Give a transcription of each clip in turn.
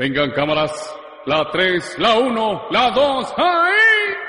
Vengan cámaras, la 3, la 1, la 2, ¡ahí!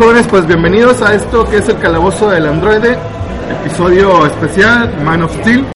Jóvenes, pues bienvenidos a esto que es el calabozo del androide, episodio especial, Man of Steel.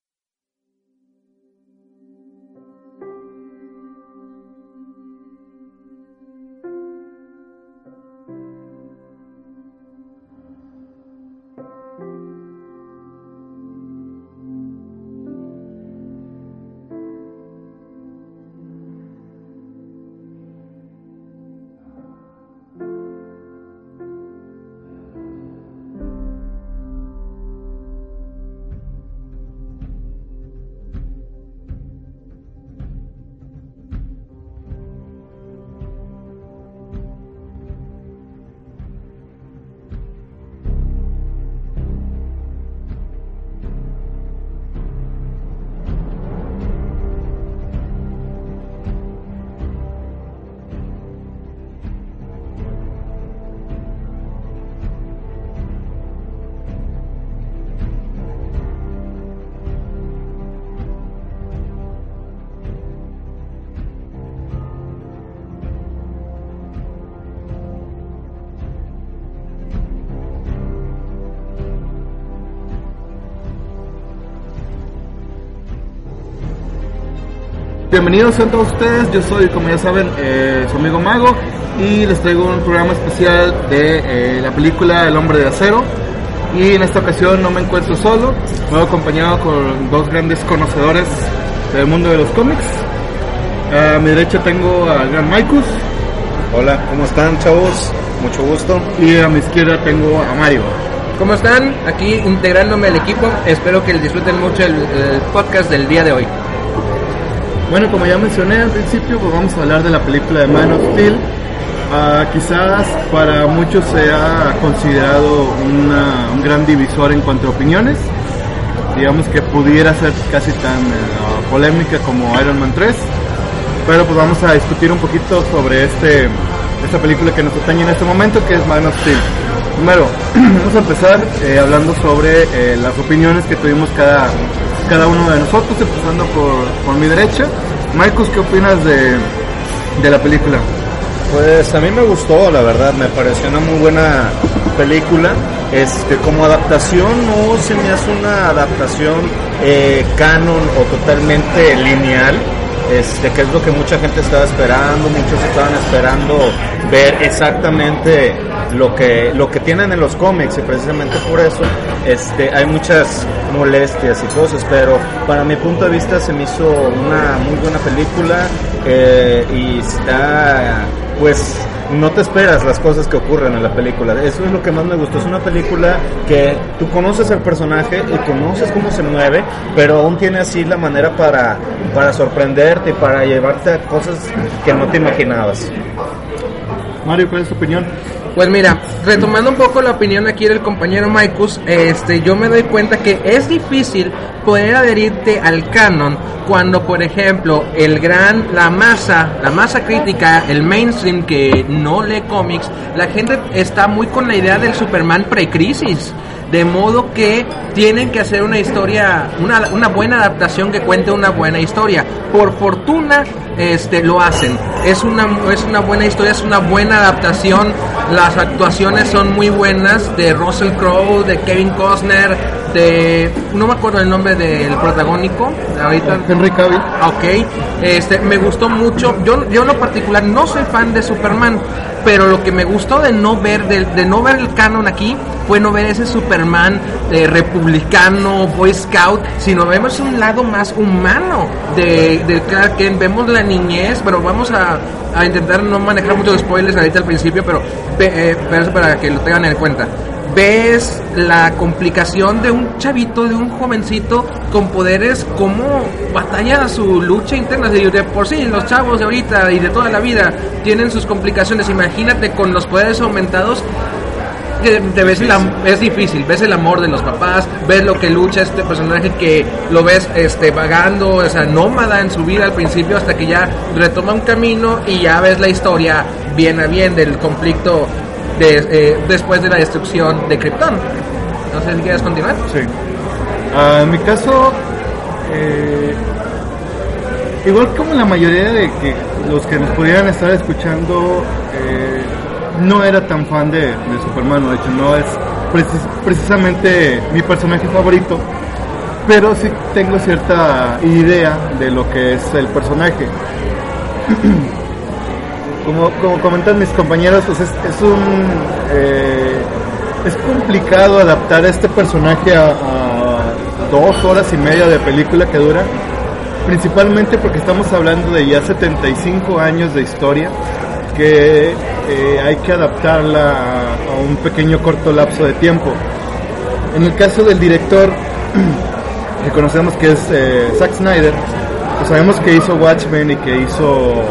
Bienvenidos a todos ustedes, yo soy como ya saben eh, su amigo Mago y les traigo un programa especial de eh, la película El Hombre de Acero y en esta ocasión no me encuentro solo, me voy acompañado con dos grandes conocedores del mundo de los cómics. A mi derecha tengo al gran Maikus Hola, ¿cómo están chavos? Mucho gusto. y a mi izquierda tengo a Mario. ¿Cómo están? Aquí integrándome al equipo. Espero que disfruten mucho el, el podcast del día de hoy. Bueno, como ya mencioné al principio, pues vamos a hablar de la película de Man of Steel. Ah, quizás para muchos sea considerado un gran divisor en cuanto a opiniones. Digamos que pudiera ser casi tan eh, polémica como Iron Man 3. Pero pues vamos a discutir un poquito sobre este esta película que nos atañe en este momento, que es Man of Steel. Primero, vamos a empezar eh, hablando sobre eh, las opiniones que tuvimos cada, cada uno de nosotros, empezando por, por mi derecha. Marcos, ¿qué opinas de, de la película? Pues a mí me gustó, la verdad, me pareció una muy buena película. Este, como adaptación no se me hace una adaptación eh, canon o totalmente lineal. este, que es lo que mucha gente estaba esperando, muchos estaban esperando ver exactamente lo que, lo que tienen en los cómics y precisamente por eso este, hay muchas molestias y cosas, pero para mi punto de vista se me hizo una muy buena película eh, y está pues no te esperas las cosas que ocurren en la película. Eso es lo que más me gustó. Es una película que tú conoces al personaje y conoces cómo se mueve, pero aún tiene así la manera para, para sorprenderte y para llevarte a cosas que no te imaginabas. Mario, ¿cuál es tu opinión? Pues mira, retomando un poco la opinión aquí del compañero Maikus, este, yo me doy cuenta que es difícil poder adherirte al canon cuando, por ejemplo, el gran, la masa, la masa crítica, el mainstream que no lee cómics, la gente está muy con la idea del Superman pre-crisis. De modo que tienen que hacer una historia, una, una buena adaptación que cuente una buena historia. Por fortuna, este, lo hacen. Es una, es una buena historia, es una buena adaptación. Las actuaciones son muy buenas de Russell Crowe, de Kevin Costner, de no me acuerdo el nombre del protagónico. Ahorita Henry Cavill. Ok, este, me gustó mucho. Yo, yo en lo particular no soy fan de Superman, pero lo que me gustó de no ver, de, de no ver el canon aquí, fue no ver ese Superman eh, republicano, Boy Scout, sino vemos un lado más humano de, de Clark Kent. Vemos la niñez, pero vamos a, a intentar no manejar muchos spoilers ahorita al principio, pero, eh, para que lo tengan en cuenta ves la complicación de un chavito, de un jovencito con poderes, cómo batalla su lucha interna. De por sí, los chavos de ahorita y de toda la vida tienen sus complicaciones. Imagínate con los poderes aumentados. que te ves el am- es difícil, ves el amor de los papás, ves lo que lucha este personaje que lo ves este vagando, o sea, nómada en su vida al principio hasta que ya retoma un camino y ya ves la historia bien a bien del conflicto eh, después de la destrucción de Krypton. No sé si quieres continuar. Sí. Ah, en mi caso, eh, igual como la mayoría de que los que nos pudieran estar escuchando, eh, no era tan fan de, de Superman, de hecho no es precis- precisamente mi personaje favorito, pero sí tengo cierta idea de lo que es el personaje. como, como comentan mis compañeros, pues es, es un eh, es complicado adaptar a este personaje a, dos horas y media de película que dura, principalmente porque estamos hablando de ya 75 años de historia que eh, hay que adaptarla a, a un pequeño corto lapso de tiempo. En el caso del director, que conocemos que es eh, Zack Snyder, pues sabemos que hizo Watchmen y que hizo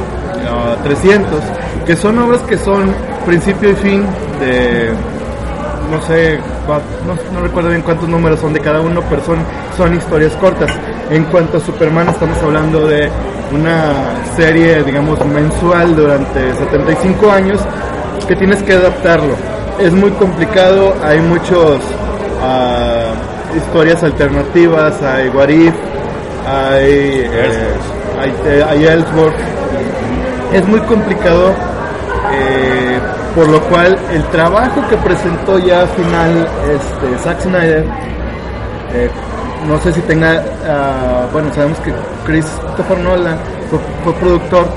ah, 300, que son obras que son principio y fin de, no sé, no, no recuerdo bien cuántos números son de cada uno, pero son, son historias cortas. En cuanto a Superman, estamos hablando de una serie, digamos, mensual durante 75 años que tienes que adaptarlo. Es muy complicado, hay muchos ah, historias alternativas, hay What If, hay, eh, hay, eh, hay Ellsworth. Es muy complicado, eh, por lo cual el trabajo que presentó ya final este, Zack Snyder, eh, no sé si tenga, ah, bueno, sabemos que Christopher Nolan fue, fue productor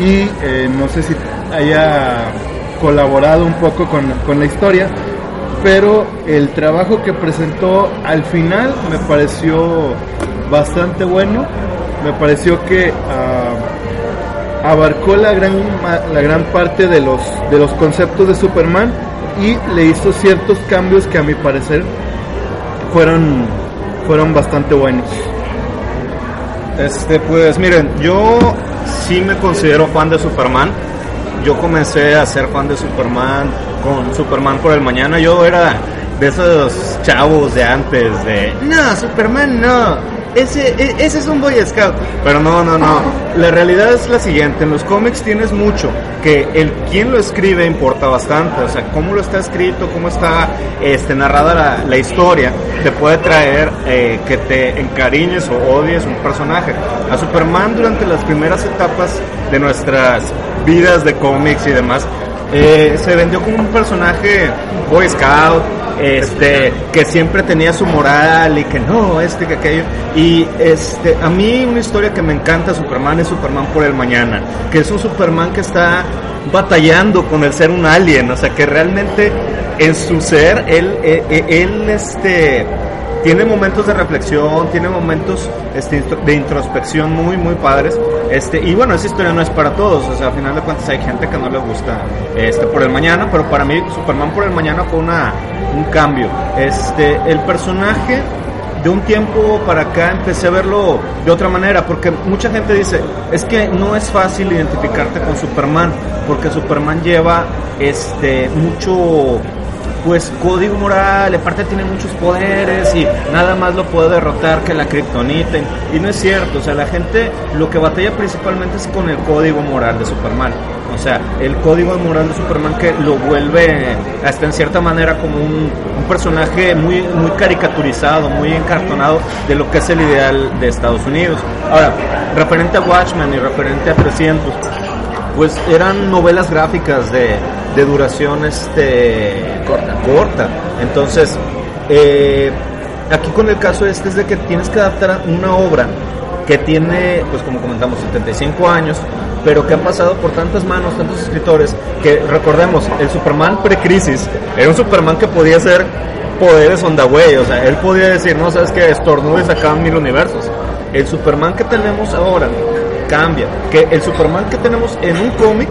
y eh, no sé si haya colaborado un poco con, con la historia, pero el trabajo que presentó al final me pareció bastante bueno, me pareció que ah, abarcó la gran, la gran parte de los, de los conceptos de Superman y le hizo ciertos cambios que a mi parecer fueron, fueron bastante buenos. Este, pues miren, yo sí me considero fan de Superman. Yo comencé a ser fan de Superman con Superman por el mañana. Yo era de esos chavos de antes de no, Superman no. Ese, e- ese es un Boy Scout. Pero no, no, no. La realidad es la siguiente. En los cómics tienes mucho. Que el quien lo escribe importa bastante. O sea, cómo lo está escrito, cómo está este, narrada la, la historia, te puede traer eh, que te encariñes o odies un personaje. A Superman durante las primeras etapas de nuestras vidas de cómics y demás, eh, se vendió como un personaje Boy Scout, este, que siempre tenía su moral y que no, este, que aquello. Y este, a mí una historia que me encanta Superman es Superman por el mañana, que es un Superman que está batallando con el ser un alien, o sea, que realmente en su ser, él, él, él este, tiene momentos de reflexión, tiene momentos este, de introspección muy, muy padres. Este, y bueno, esa historia no es para todos, o sea, al final de cuentas hay gente que no le gusta este, por el mañana, pero para mí Superman por el mañana fue una, un cambio. Este, el personaje de un tiempo para acá empecé a verlo de otra manera, porque mucha gente dice, es que no es fácil identificarte con Superman, porque Superman lleva este mucho pues código moral, aparte tiene muchos poderes y nada más lo puede derrotar que la kriptonita. Y no es cierto, o sea, la gente lo que batalla principalmente es con el código moral de Superman. O sea, el código moral de Superman que lo vuelve hasta en cierta manera como un, un personaje muy, muy caricaturizado, muy encartonado de lo que es el ideal de Estados Unidos. Ahora, referente a Watchmen y referente a 300, pues eran novelas gráficas de, de duración este Corta. corta. Entonces, eh, aquí con el caso este es de que tienes que adaptar una obra que tiene, pues como comentamos, 75 años, pero que ha pasado por tantas manos, tantos escritores, que recordemos, el Superman pre-crisis era un Superman que podía ser poderes on the way, o sea, él podía decir, no, sabes que estornudo y sacaban mil universos. El Superman que tenemos ahora cambia, que el Superman que tenemos en un cómic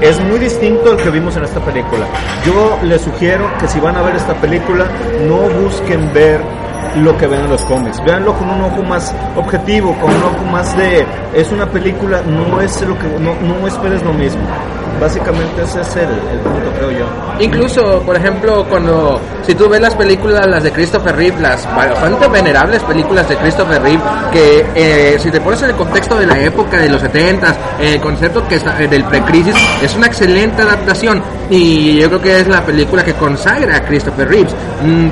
es muy distinto al que vimos en esta película. Yo les sugiero que si van a ver esta película, no busquen ver lo que ven en los cómics. Véanlo con un ojo más objetivo, con un ojo más de es una película, no es lo que no, no esperes lo mismo. Básicamente ese es el, el punto, creo yo. Incluso, por ejemplo, cuando si tú ves las películas, las de Christopher Reeve, las bastante venerables películas de Christopher Reeve, que eh, si te pones en el contexto de la época de los 70 el concepto que está, eh, del precrisis, es una excelente adaptación y yo creo que es la película que consagra a Christopher Reeves. Mm,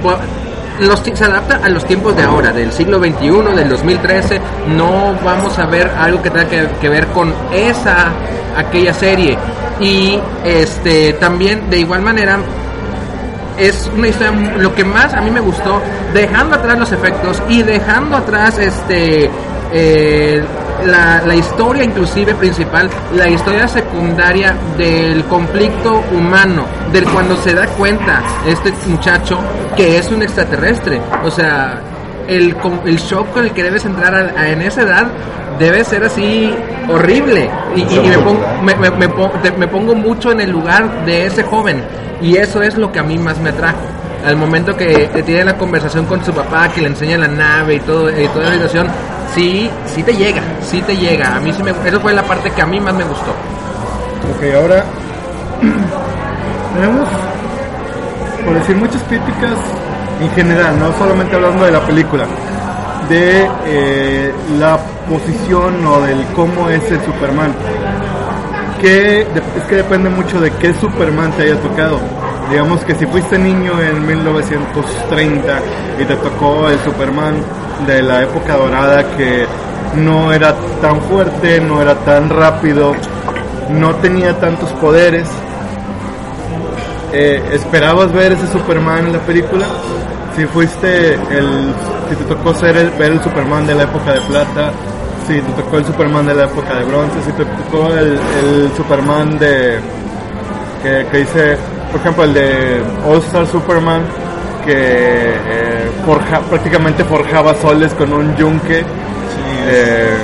los se adapta a los tiempos de ahora, del siglo XXI, del 2013. No vamos a ver algo que tenga que ver con esa, aquella serie. Y este también, de igual manera, es una historia lo que más a mí me gustó dejando atrás los efectos y dejando atrás este eh, la, la historia inclusive principal la historia secundaria del conflicto humano del cuando se da cuenta este muchacho que es un extraterrestre. O sea el, el shock con el que debes entrar en esa edad debe ser así horrible. Y, me, pongo, me, me- me pon- te- me pongo mucho en el lugar de ese joven. Y eso es lo que a mí más me atrajo al momento que tiene la conversación con su papá que le enseña la nave y todo y toda la situación sí sí te llega sí te llega a mí sí me eso fue la parte que a mí más me gustó Ok, ahora tenemos, por decir, muchas críticas en general, no solamente hablando de la película, de eh, la posición o del cómo es el Superman. Que es que depende mucho de qué Superman te haya tocado. Digamos que si fuiste niño en 1930 y te tocó el Superman de la época dorada que no era tan fuerte, no era tan rápido, no tenía tantos poderes. Eh, ¿Esperabas ver ese Superman en la película? Si fuiste el, si te tocó ser el, ver el Superman de la época de plata, si te tocó el Superman de la época de bronce, si te tocó el, Superman de que, que dice, por ejemplo, el de All Star Superman que eh, forja, prácticamente forjaba soles con un yunque. Eh,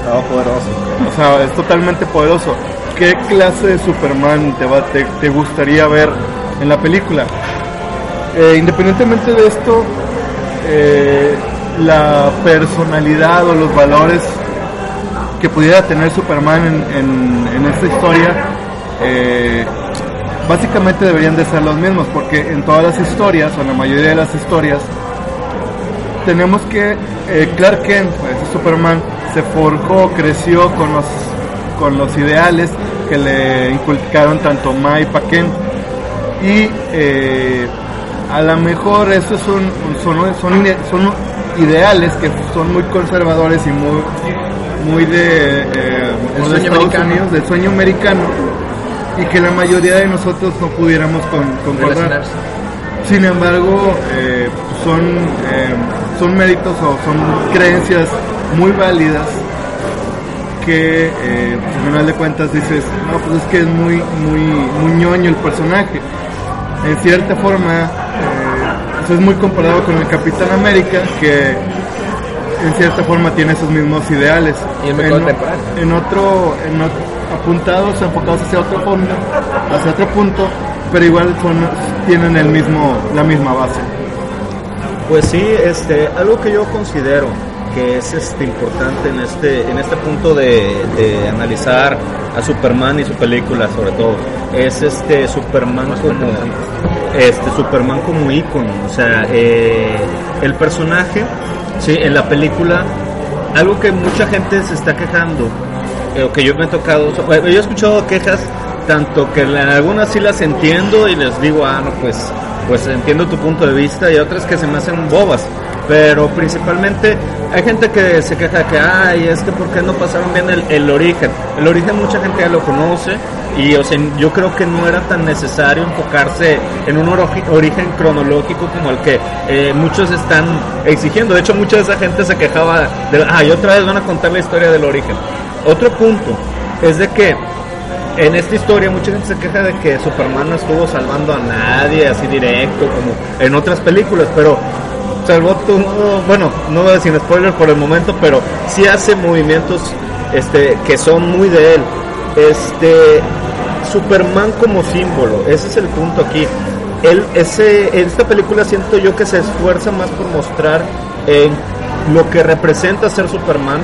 Estaba poderoso. o sea, es totalmente poderoso. ¿Qué clase de Superman te, va, te, te gustaría ver en la película? Eh, independientemente de esto, eh, la personalidad o los valores que pudiera tener Superman en, en- en esta historia, eh, básicamente deberían de ser los mismos, porque en todas las historias, o en la mayoría de las historias, tenemos que eh, Clark Kent, pues, Superman, se forjó, creció con los con los ideales que le inculcaron tanto Ma y Pa Kent. Y eh, a lo mejor eso es un, son, son, son ideales que son muy conservadores y muy muy de, eh, El de sueño Estados americano. Unidos, del sueño americano y que la mayoría de nosotros no pudiéramos con, concordar. Sin embargo, eh, son, eh, son méritos o son creencias muy válidas que eh, pues, al final de cuentas dices, no, pues es que es muy, muy, muy ñoño el personaje. En cierta forma, pues es muy comparado con el Capitán América, que en cierta forma tiene esos mismos ideales. Y en, en otro, en otro, apuntados, enfocados hacia otro fondo, hacia otro punto, pero igual son, tienen el mismo, la misma base. Pues sí, este, algo que yo considero que es este importante en este, en este punto de, de analizar a Superman y su película sobre todo, es este Superman como este Superman como ícono, o sea, eh, el personaje, sí, en la película, algo que mucha gente se está quejando, eh, o que yo me he tocado, so- yo he escuchado quejas tanto que algunas sí las entiendo y les digo, ah, no, pues, pues entiendo tu punto de vista y otras que se me hacen bobas. Pero principalmente hay gente que se queja que, ay, es que ¿por qué no pasaron bien el, el origen? El origen mucha gente ya lo conoce y o sea, yo creo que no era tan necesario enfocarse en un ori- origen cronológico como el que eh, muchos están exigiendo. De hecho, mucha de esa gente se quejaba de, ay, otra vez van a contar la historia del origen. Otro punto es de que en esta historia mucha gente se queja de que Superman no estuvo salvando a nadie así directo como en otras películas, pero salvó tu, bueno, no voy a decir spoiler por el momento, pero sí hace movimientos este que son muy de él. Este Superman como símbolo, ese es el punto aquí. Él, ese, en esta película siento yo que se esfuerza más por mostrar lo que representa ser Superman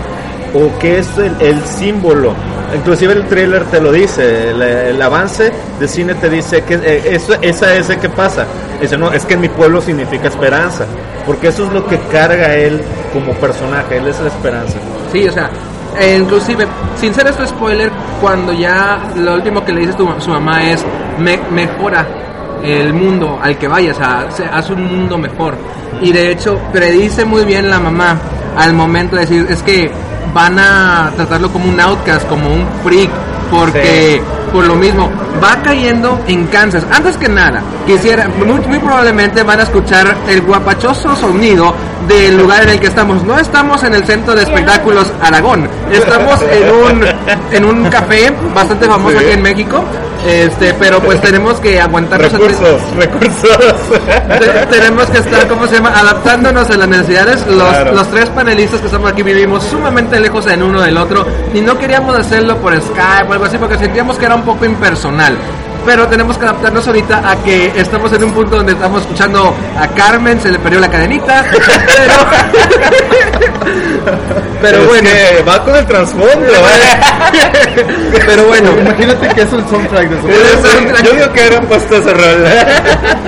o que es el, el símbolo. Inclusive el trailer te lo dice, el, el avance de cine te dice que eh, eso, esa es el que pasa. Dice, no, es que en mi pueblo significa esperanza, porque eso es lo que carga él como personaje, él es la esperanza. Sí, o sea, eh, inclusive, sin ser esto spoiler, cuando ya lo último que le dice tu, su mamá es, "Me- mejora el mundo al que vayas, haz un mundo mejor. Y de hecho, predice muy bien la mamá al momento de decir, es que van a tratarlo como un outcast, como un freak, porque por lo mismo va cayendo en Kansas. Antes que nada, quisiera, muy, muy probablemente van a escuchar el guapachoso sonido del lugar en el que estamos. No estamos en el centro de espectáculos Aragón, estamos en un, en un café bastante famoso aquí en México. Este, pero pues tenemos que aguantarnos Recursos, recursos. te- tenemos que estar, ¿cómo se llama? Adaptándonos a las necesidades. Los, Claro. los tres panelistas que estamos aquí vivimos sumamente lejos en uno del otro y no queríamos hacerlo por Skype o algo así porque sentíamos que era un poco impersonal. Pero tenemos que adaptarnos ahorita a que estamos en un punto donde estamos escuchando a Carmen, se le perdió la cadenita. Pero, pero Es bueno. que va con el trasfondo. ¿eh? Pero bueno, Imagínate que es el soundtrack de su Es- Yo digo que hubieran puesto ese rol.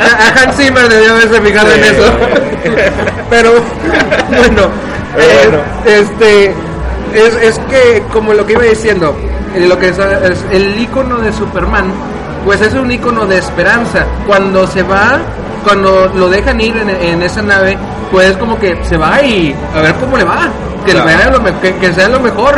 a Hans Zimmer debió haberse fijado en eso. Pero bueno, eh, Bueno. este es, es que como lo que iba diciendo, lo que es, es el icono de Superman, pues es un icono de esperanza. Cuando se va, cuando lo dejan ir en, en esa nave, pues como que se va y a ver cómo le va, que, Claro. lo que, que sea lo mejor.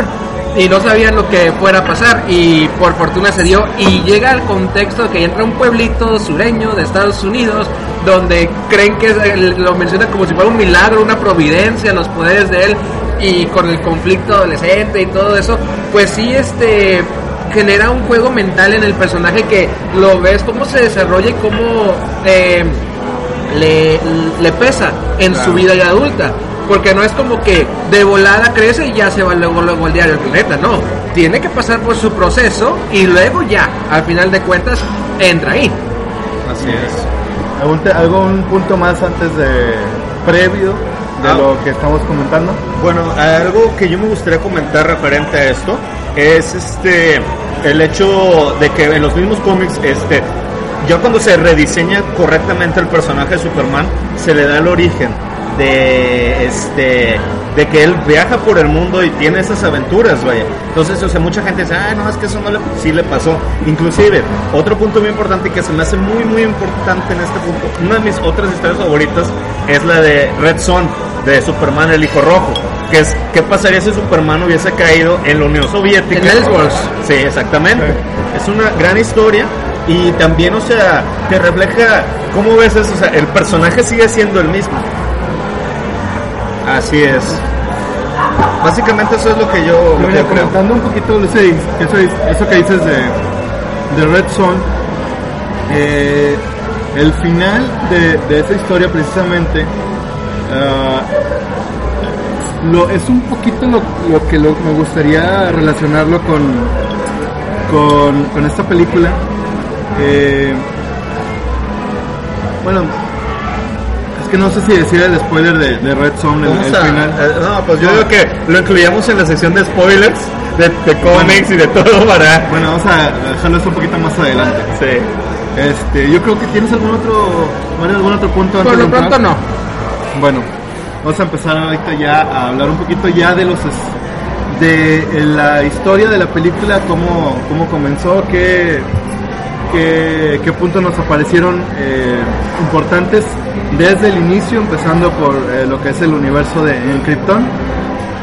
Y no sabían lo que fuera a pasar y por fortuna se dio y llega al contexto de que entra un pueblito sureño de Estados Unidos donde creen que lo menciona como si fuera un milagro, una providencia, los poderes de él y con el conflicto adolescente y todo eso, pues sí este genera un juego mental en el personaje que lo ves cómo se desarrolla y cómo eh, le, le pesa en su vida ya adulta. Porque no es como que de volada crece y ya se va luego, luego al diario del planeta, no. Tiene que pasar por su proceso y luego ya, al final de cuentas, entra ahí. Así es. ¿Algún, te- algún punto más antes de previo de Ah. lo que estamos comentando? Bueno, algo que yo me gustaría comentar referente a esto es este el hecho de que en los mismos cómics este ya cuando se rediseña correctamente el personaje de Superman se le da el origen de este de que él viaja por el mundo y tiene esas aventuras, vaya. Entonces, o sea, mucha gente dice, ah, no, es que eso no le, sí le pasó. Inclusive, otro punto muy importante que se me hace muy, muy importante en este punto, una de mis otras historias favoritas es la de Red Son, de Superman, el hijo rojo. Que es, ¿qué pasaría si Superman hubiese caído en la Unión Soviética? En Ellsworth. Sí, exactamente. Es una gran historia Y también, o sea, te refleja, ¿cómo ves eso? O sea, el personaje sigue siendo el mismo. Así es. Básicamente eso es lo que yo, lo que Mira, creo. un poquito eso, eso, eso que dices de, de Red Son, eh, el final de, de esa historia precisamente ah, lo, es un poquito lo, lo que lo- me gustaría relacionarlo con, con, con esta película. Eh, bueno, que no sé si decir el spoiler de, de Red Son, el, final. eh, no, pues yo digo que lo incluyamos en la sección de spoilers, de, de cómics y de todo para... Bueno, vamos a dejarlo esto un poquito más adelante. Sí. Este, yo creo que tienes algún otro, Mario, algún otro punto Por antes de lo pronto entrar? no. Bueno, vamos a empezar ahorita ya a hablar un poquito ya de los es- de la historia de la película, cómo, cómo comenzó, qué, qué, puntos nos aparecieron eh, importantes desde el inicio, empezando por eh, lo que es el universo de en Krypton.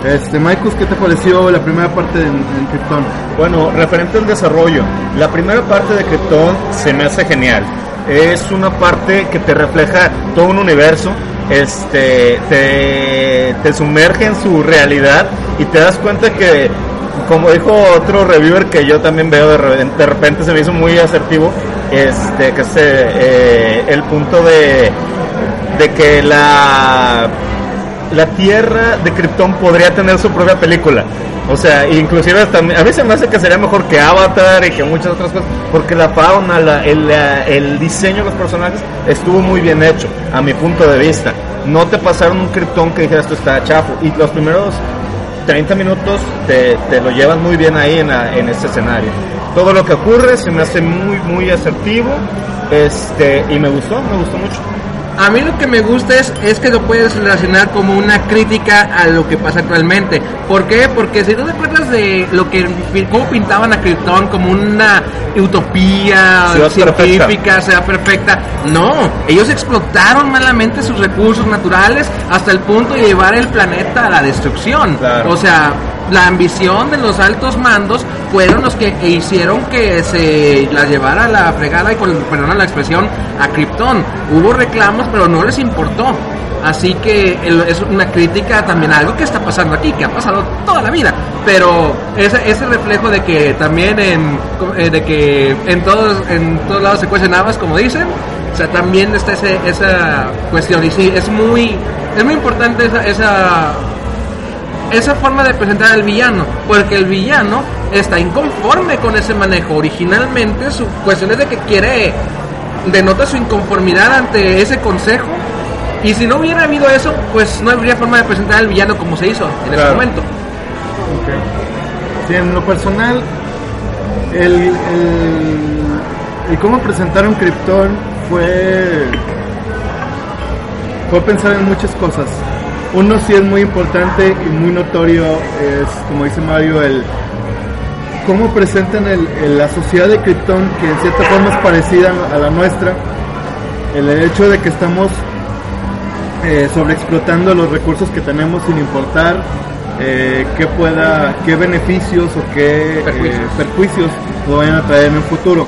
Este, Maikus, ¿qué te pareció la primera parte de en Krypton? Bueno, referente al desarrollo, la primera parte de Krypton se me hace genial. Es una parte que te refleja todo un universo, este, te, te sumerge en su realidad y te das cuenta que, como dijo otro reviewer que yo también veo, de repente, se me hizo muy asertivo, este, que es eh, el punto de, de que la la Tierra de Krypton podría tener su propia película. O sea, inclusive hasta, a mí se me hace que sería mejor que Avatar y que muchas otras cosas, porque la fauna, la- el, diseño de los personajes estuvo muy bien hecho, a mi punto de vista. No te pasaron un Krypton que dijeras esto está chafo. Y los primeros 30 minutos te, te lo llevan muy bien ahí en, la- en este escenario. Todo lo que ocurre se me hace muy, muy asertivo. Este, y me gustó, me gustó mucho. A mí lo que me gusta es, es que lo puedes relacionar como una crítica a lo que pasa actualmente. ¿Por qué? Porque si tú te acuerdas de lo que cómo pintaban a Krypton como una utopía Ciudad científica, ciudad perfecta. No, ellos explotaron malamente sus recursos naturales hasta el punto de llevar el planeta a la destrucción. Claro. O sea, la ambición de los altos mandos fueron los que hicieron que se la llevara a la fregada y con perdón la expresión a Krypton. Hubo reclamos, pero no les importó. Así que es una crítica también a algo que está pasando aquí, que ha pasado toda la vida. Pero ese, ese reflejo de que también en, eh, de que en todos, en todos lados se cuecen habas, como dicen, o sea, también está ese, esa cuestión. Y sí, es muy, es muy importante esa esa forma de presentar al villano, porque el villano está inconforme con ese manejo. Originalmente su cuestión es de que quiere, denota su inconformidad ante ese consejo. Y si no hubiera habido eso, pues no habría forma de presentar al villano como se hizo en ese Claro. momento. Sí, en lo personal, el, el, el cómo presentaron Krypton fue, fue pensar en muchas cosas. Uno sí es muy importante y muy notorio, es como dice Mario, el cómo presentan el, el- la sociedad de Krypton, que en cierta forma es parecida a la nuestra. El hecho de que estamos eh, sobreexplotando los recursos que tenemos sin importar eh, qué pueda, qué beneficios o qué eh, Perjuicios. perjuicios nos vayan a traer en un futuro.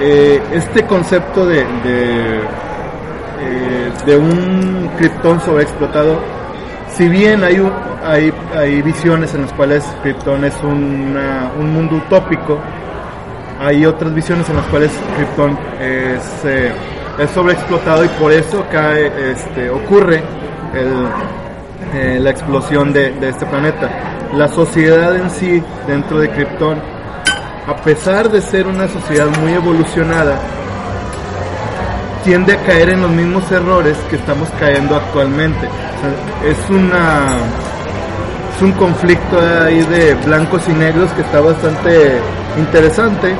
Eh, este concepto de, de, eh, de un Krypton sobreexplotado, si bien hay, hay, hay visiones en las cuales Krypton es una- un mundo utópico, hay otras visiones en las cuales Krypton es, eh, es sobreexplotado y por eso cae, este, ocurre eh, la explosión de, de este planeta. La sociedad en sí, dentro de Krypton, a pesar de ser una sociedad muy evolucionada, tiende a caer en los mismos errores que estamos cayendo actualmente. O sea, es una es un conflicto ahí de blancos y negros que está bastante interesante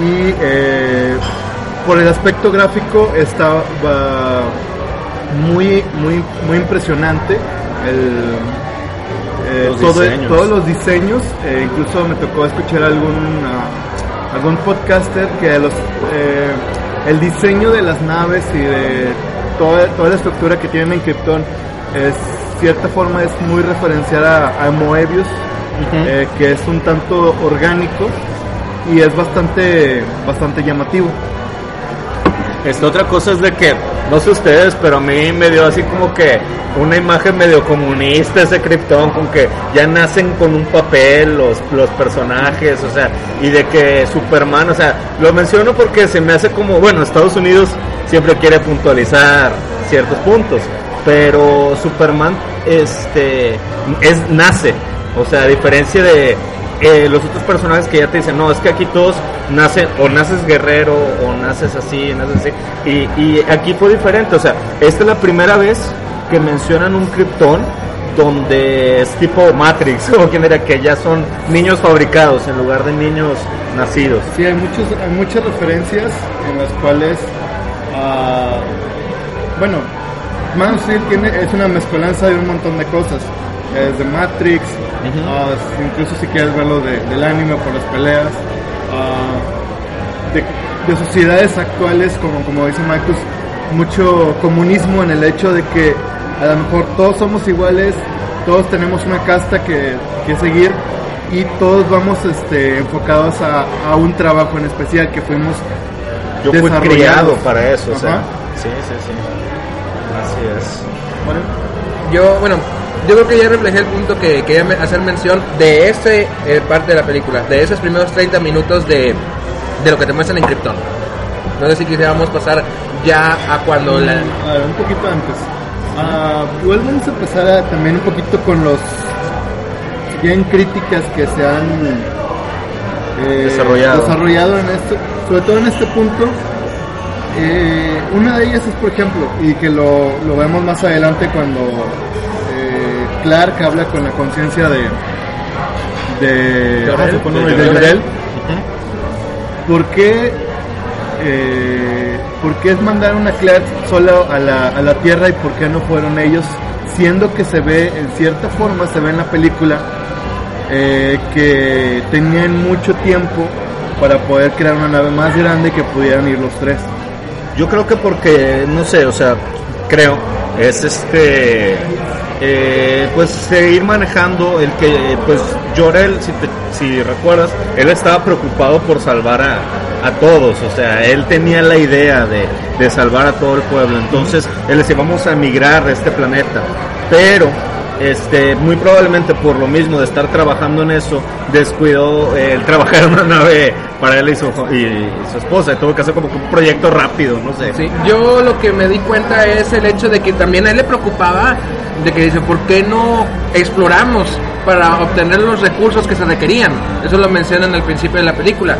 y eh, por el aspecto gráfico está muy muy muy impresionante el eh, Los todo- diseños. todos los diseños eh, incluso me tocó escuchar algún ah, algún podcaster que los eh, el diseño de las naves y de toda, toda la estructura que tienen en Krypton es cierta forma es muy referenciada a, a Moebius eh, que es un tanto orgánico y es bastante, bastante llamativo. Esta otra cosa es de que, no sé ustedes, pero a mí me dio así como que una imagen medio comunista ese Krypton, con que ya nacen con un papel los, los personajes, o sea, y de que Superman, o sea, lo menciono porque se me hace como, bueno, Estados Unidos siempre quiere puntualizar ciertos puntos, pero Superman este es nace, o sea, a diferencia de eh, los otros personajes que ya te dicen, no, es que aquí todos nacen, o naces guerrero, o naces así, naces así. Y, aquí fue diferente, o sea, esta es la primera vez que mencionan un Krypton donde es tipo Matrix, o quien era que ya son niños fabricados en lugar de niños nacidos. Sí, hay, muchos, hay muchas referencias en las cuales, ah, bueno, Man tiene, es una mezcolanza de un montón de cosas. Desde Matrix, ah, incluso si quieres verlo de- del anime por las peleas, ah, de, de sociedades actuales, como, como dice Marcus, mucho comunismo en el hecho de que a lo mejor todos somos iguales, todos tenemos una casta que, que seguir y todos vamos este, enfocados a, a un trabajo en especial que fuimos Yo fui desarrollados. criado para eso, o sea. Sí, sí, sí. Así es. Bueno, Yo, bueno, yo creo que ya reflejé el punto que quería hacer mención de ese eh, parte de la película, de esos primeros 30 minutos de, de lo que te muestran en Krypton. No sé si quisiéramos pasar ya a cuando la... a ver, un poquito antes. Vamos a empezar a- también un poquito con los quieren críticas que se han eh, Desarrollado. desarrollado en esto, sobre todo en este punto. Eh, una de ellas es, por ejemplo, y que lo, lo vemos más adelante cuando Clark habla con la conciencia de de, ah, De de. ¿Por qué, eh, por qué es mandar una Clark solo a la, a la Tierra y por qué no fueron ellos? Siendo que se ve, en cierta forma, se ve en la película eh, que tenían mucho tiempo para poder crear una nave más grande que pudieran ir los tres. Yo creo que porque, no sé, o sea, creo, es este, eh, pues seguir manejando el que, pues Jorel, si, te- si recuerdas, él estaba preocupado por salvar a, a todos, o sea, él tenía la idea de, de salvar a todo el pueblo, entonces él decía, vamos a emigrar de este planeta, pero este, muy probablemente por lo mismo de estar trabajando en eso, descuidó eh, el trabajar en una nave para él y su, y su esposa, tuvo que hacer como un proyecto rápido, no sé. Sí, yo lo que me di cuenta es el hecho de que también a él le preocupaba de que dice, ¿por qué no exploramos para obtener los recursos que se requerían? Eso lo mencionan al principio de la película.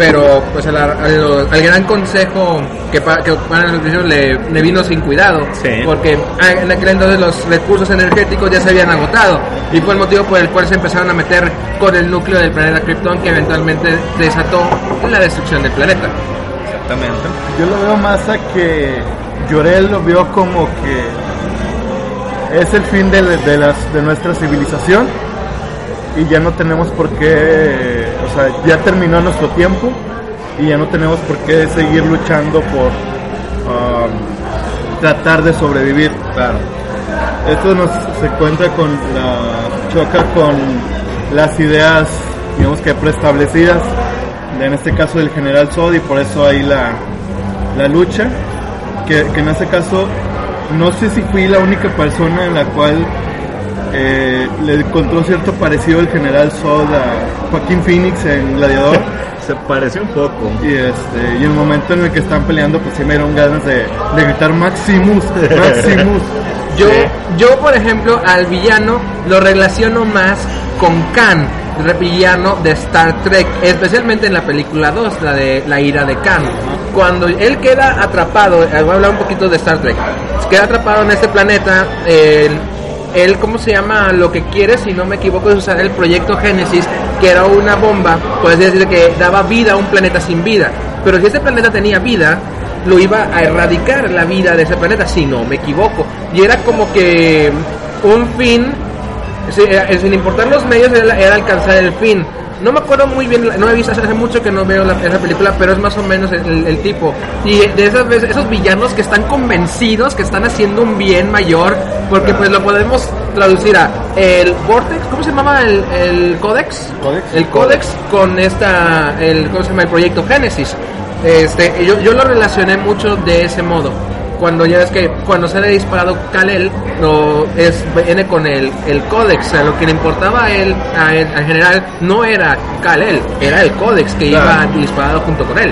Pero pues al, al- al gran consejo que, pa- que al principio le, le vino sin cuidado. Sí. Porque ah, en aquel entonces los recursos energéticos ya se habían agotado. Y fue el motivo por el cual se empezaron a meter con el núcleo del planeta Krypton que eventualmente desató la destrucción del planeta. Exactamente. Yo lo veo más a que Llorel lo vio como que es el fin de, de las, de nuestra civilización y ya no tenemos por qué, o sea, ya terminó nuestro tiempo y ya no tenemos por qué seguir luchando por um, tratar de sobrevivir. Claro. Esto nos se encuentra con choca con las ideas, digamos que preestablecidas, en este caso del general Zod y por eso hay la, la lucha, que, que en este caso no sé si fui la única persona en la cual eh, le encontró cierto parecido el general Zod a Joaquín Phoenix en Gladiador. Se pareció un poco. Y este y el momento en el que están peleando, pues sí me dieron ganas de, de gritar Maximus, Maximus. Yo, yo, por ejemplo, al villano lo relaciono más con Khan, el villano de Star Trek, especialmente en la película 2, la de la ira de Khan. Cuando él queda atrapado, eh, voy a hablar un poquito de Star Trek, queda atrapado en este planeta, él, él, ¿cómo se llama? Lo que quiere, si no me equivoco, es usar el proyecto Génesis, que era una bomba, puedes decir que daba vida a un planeta sin vida. Pero si este planeta tenía vida, lo iba a erradicar la vida de ese planeta, si no me equivoco. Y era como que un fin, era- sin importar los medios, era alcanzar el fin. No me acuerdo muy bien, no he visto hace mucho que no veo la, esa película, pero es más o menos el, el tipo. Y de esas veces, esos villanos que están convencidos que están haciendo un bien mayor, porque pues lo podemos traducir a el Vortex, ¿cómo se llamaba el, el Codex? Codex. El Codex con esta, el, ¿cómo se llama? El proyecto Génesis. Este, yo, yo lo relacioné mucho de ese modo. Cuando ya ves que cuando se le ha disparado Kal-El, no, es, viene con el, el Codex. O sea, lo que le importaba a él, a él, en general, no era Kal-El, era el Codex que Claro. iba disparado junto con él.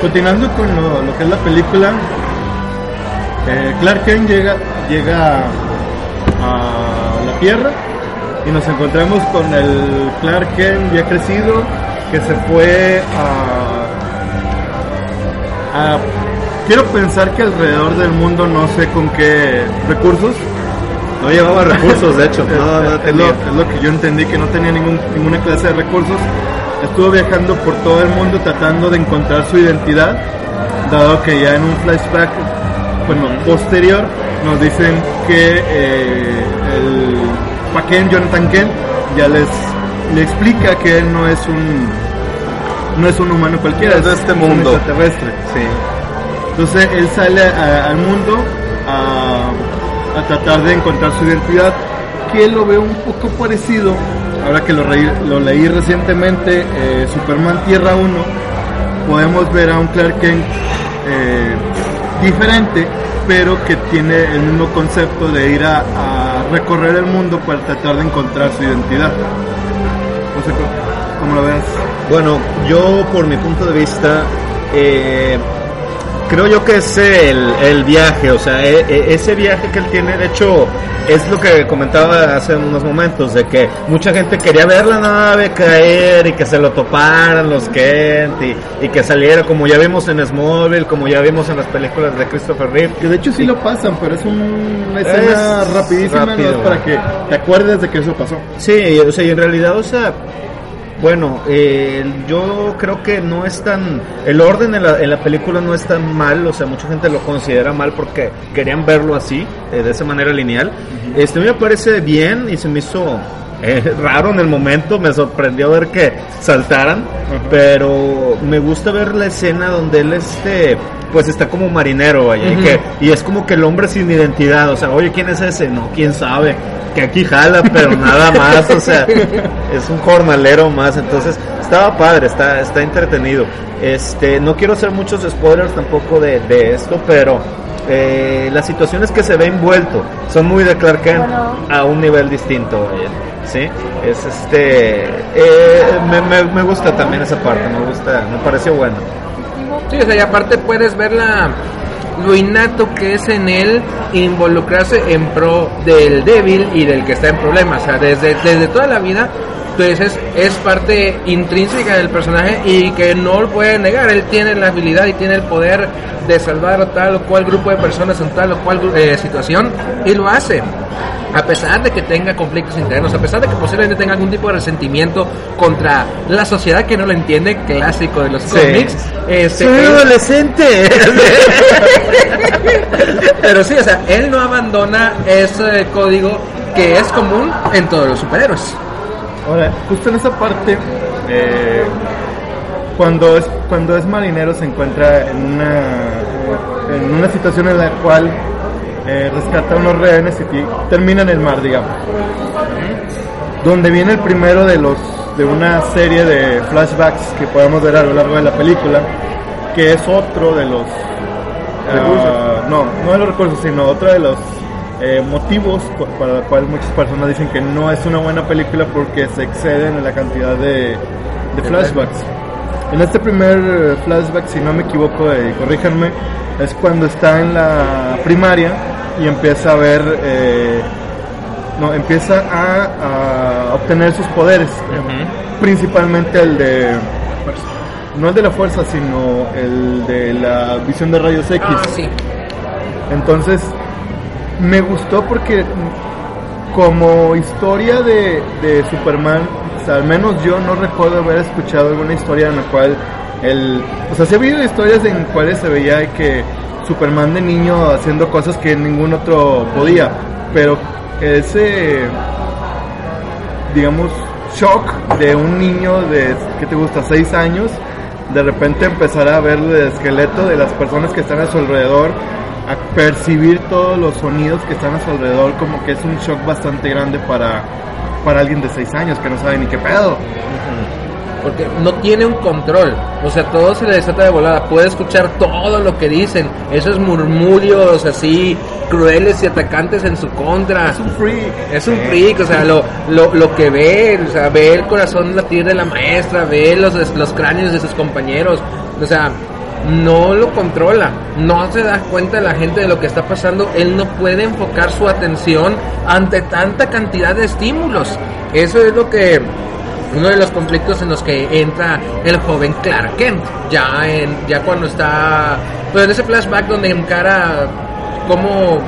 Continuando con lo, lo que es la película, eh, Clark Kent llega, llega a la Tierra y nos encontramos con el Clark Kent ya crecido que se fue a, a- Quiero pensar que alrededor del mundo no sé con qué recursos. No llevaba recursos, de hecho. No, no es, lo, tenía. es lo que yo entendí, que no tenía ningún, ninguna clase de recursos. Estuvo viajando por todo el mundo tratando de encontrar su identidad, dado que ya en un flashback, bueno, posterior, nos dicen que eh, el Paquén, Jonathan Kent, ya les le explica que él no es un no es un humano cualquiera, Es de este mundo. un extraterrestre. Sí. Entonces él sale a- al mundo a, a tratar de encontrar su identidad, que lo veo un poco parecido, ahora que lo, leí recientemente, eh, Superman Tierra 1, podemos ver a un Clark Kent eh, diferente, pero que tiene el mismo concepto de ir a, a recorrer el mundo para tratar de encontrar su identidad. No sé cómo, lo ves. Bueno, yo por mi punto de vista, eh, creo yo que es el, el viaje, o sea, e- e- ese viaje que él tiene, de hecho, es lo que comentaba hace unos momentos, de que mucha gente quería ver la nave caer y que se lo toparan los Kent y, y que saliera como ya vimos en Smallville, como ya vimos en las películas de Christopher Reeve. Que de hecho sí lo pasan, pero es un- una escena Es rapidísima ¿no? rápido. Es para que te acuerdes de que eso pasó. Sí, o sea, y en realidad, o sea, bueno, eh, yo creo que no es tan, el orden en la, en la película no es tan mal, o sea, mucha gente lo considera mal porque querían verlo así, eh, de esa manera lineal. Este me parece bien y se me hizo eh, raro en el momento, me sorprendió ver que saltaran, pero me gusta ver la escena donde él este pues está como marinero, vaya, y, que, y es como que el hombre sin identidad, o sea, oye, ¿quién es ese? No, quién sabe, que aquí jala, pero nada más, o sea, es un jornalero más, entonces estaba padre, está, está entretenido. Este, no quiero hacer muchos spoilers tampoco de, de esto, pero eh, las situaciones que se ve envuelto son muy de Clark Kent a un nivel distinto, vaya. Sí, es este, eh, me, me, me gusta también esa parte, me gusta, me pareció bueno. Sí, o sea, y aparte puedes ver la, lo innato que es en él involucrarse en pro del débil y del que está en problemas. O sea, desde, desde toda la vida, entonces es, es parte intrínseca del personaje y que no lo puede negar. Él tiene la habilidad y tiene el poder de salvar a tal o cual grupo de personas en tal o cual eh, situación y lo hace. A pesar de que tenga conflictos internos, a pesar de que posiblemente tenga algún tipo de resentimiento contra la sociedad que no lo entiende, clásico de los Sí. cómics, este, Soy él- adolescente. pero sí, o sea, él no abandona ese código que es común en todos los superhéroes. Ahora, justo en esa parte, eh, cuando es cuando es marinero se encuentra en una en una situación en la cual eh, rescata a unos rehenes y termina en el mar, digamos. Donde viene el primero de los de una serie de flashbacks que podemos ver a lo largo de la película, que es otro de los ah, no, no de los recursos, sino otro de los eh, motivos para el cual muchas personas dicen que no es una buena película porque se exceden en la cantidad de, de flashbacks. En este primer eh, flashback, si no me equivoco, eh, corríjanme, es cuando está en la primaria y empieza a ver, eh, no, empieza a, a obtener sus poderes, principalmente el de, no el de la fuerza, sino el de la visión de rayos X. Ah, sí. Entonces, me gustó porque como historia de, de Superman, o sea, al menos yo no recuerdo haber escuchado alguna historia en la cual el... O sea, sí ha habido historias en cuales se veía que Superman de niño haciendo cosas que ningún otro podía, pero ese... digamos, shock de un niño de, ¿qué te gusta?, 6 años, de repente empezar a ver el esqueleto de las personas que están a su alrededor, a percibir todos los sonidos que están a su alrededor, como que es un shock bastante grande para, para alguien de 6 años que no sabe ni qué pedo. Porque no tiene un control. O sea, todo se le desata de volada. Puede escuchar todo lo que dicen. Esos murmullos así crueles y atacantes en su contra. Es un freak. Es un freak, o sea, lo, lo, lo que ve, o sea, ve el corazón latir de la maestra, ve los, los cráneos de sus compañeros, o sea, no lo controla, no se da cuenta la gente de lo que está pasando, él no puede enfocar su atención ante tanta cantidad de estímulos. Eso es lo que uno de los conflictos en los que entra el joven Clark Kent, ya en ya cuando está pues en ese flashback donde encara cómo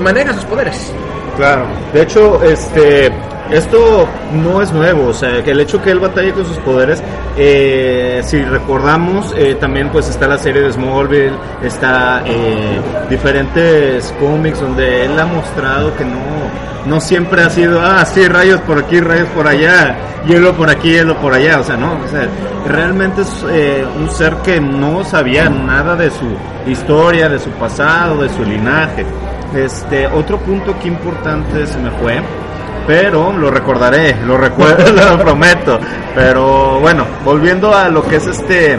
maneja sus poderes. Claro, de hecho, este, esto no es nuevo, o sea, que el hecho que él batalle con sus poderes, eh, si recordamos, eh, también pues está la serie de Smallville, está eh, diferentes cómics donde él ha mostrado que no, no siempre ha sido, ah, rayos por aquí, rayos por allá, hielo por aquí, hielo por allá, o sea, no, o sea, realmente es eh, un ser que no sabía nada de su historia, de su pasado, de su linaje. Este, otro punto que importante se me fue, pero lo recordaré, lo recuerdo, lo prometo. Pero bueno, volviendo a lo que es este,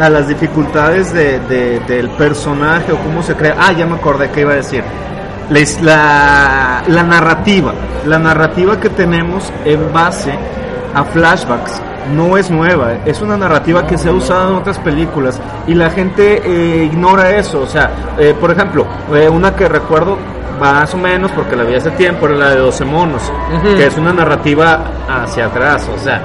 a las dificultades de, de- del personaje o cómo se crea. Ah, ya me acordé que iba a decir. La, la narrativa, la narrativa que tenemos en base a flashbacks no es nueva, es una narrativa que se ha usado en otras películas y la gente eh, ignora eso. O sea, eh, por ejemplo, eh, una que recuerdo más o menos porque la vi hace tiempo era la de 12 monos, que es una narrativa hacia atrás, o sea,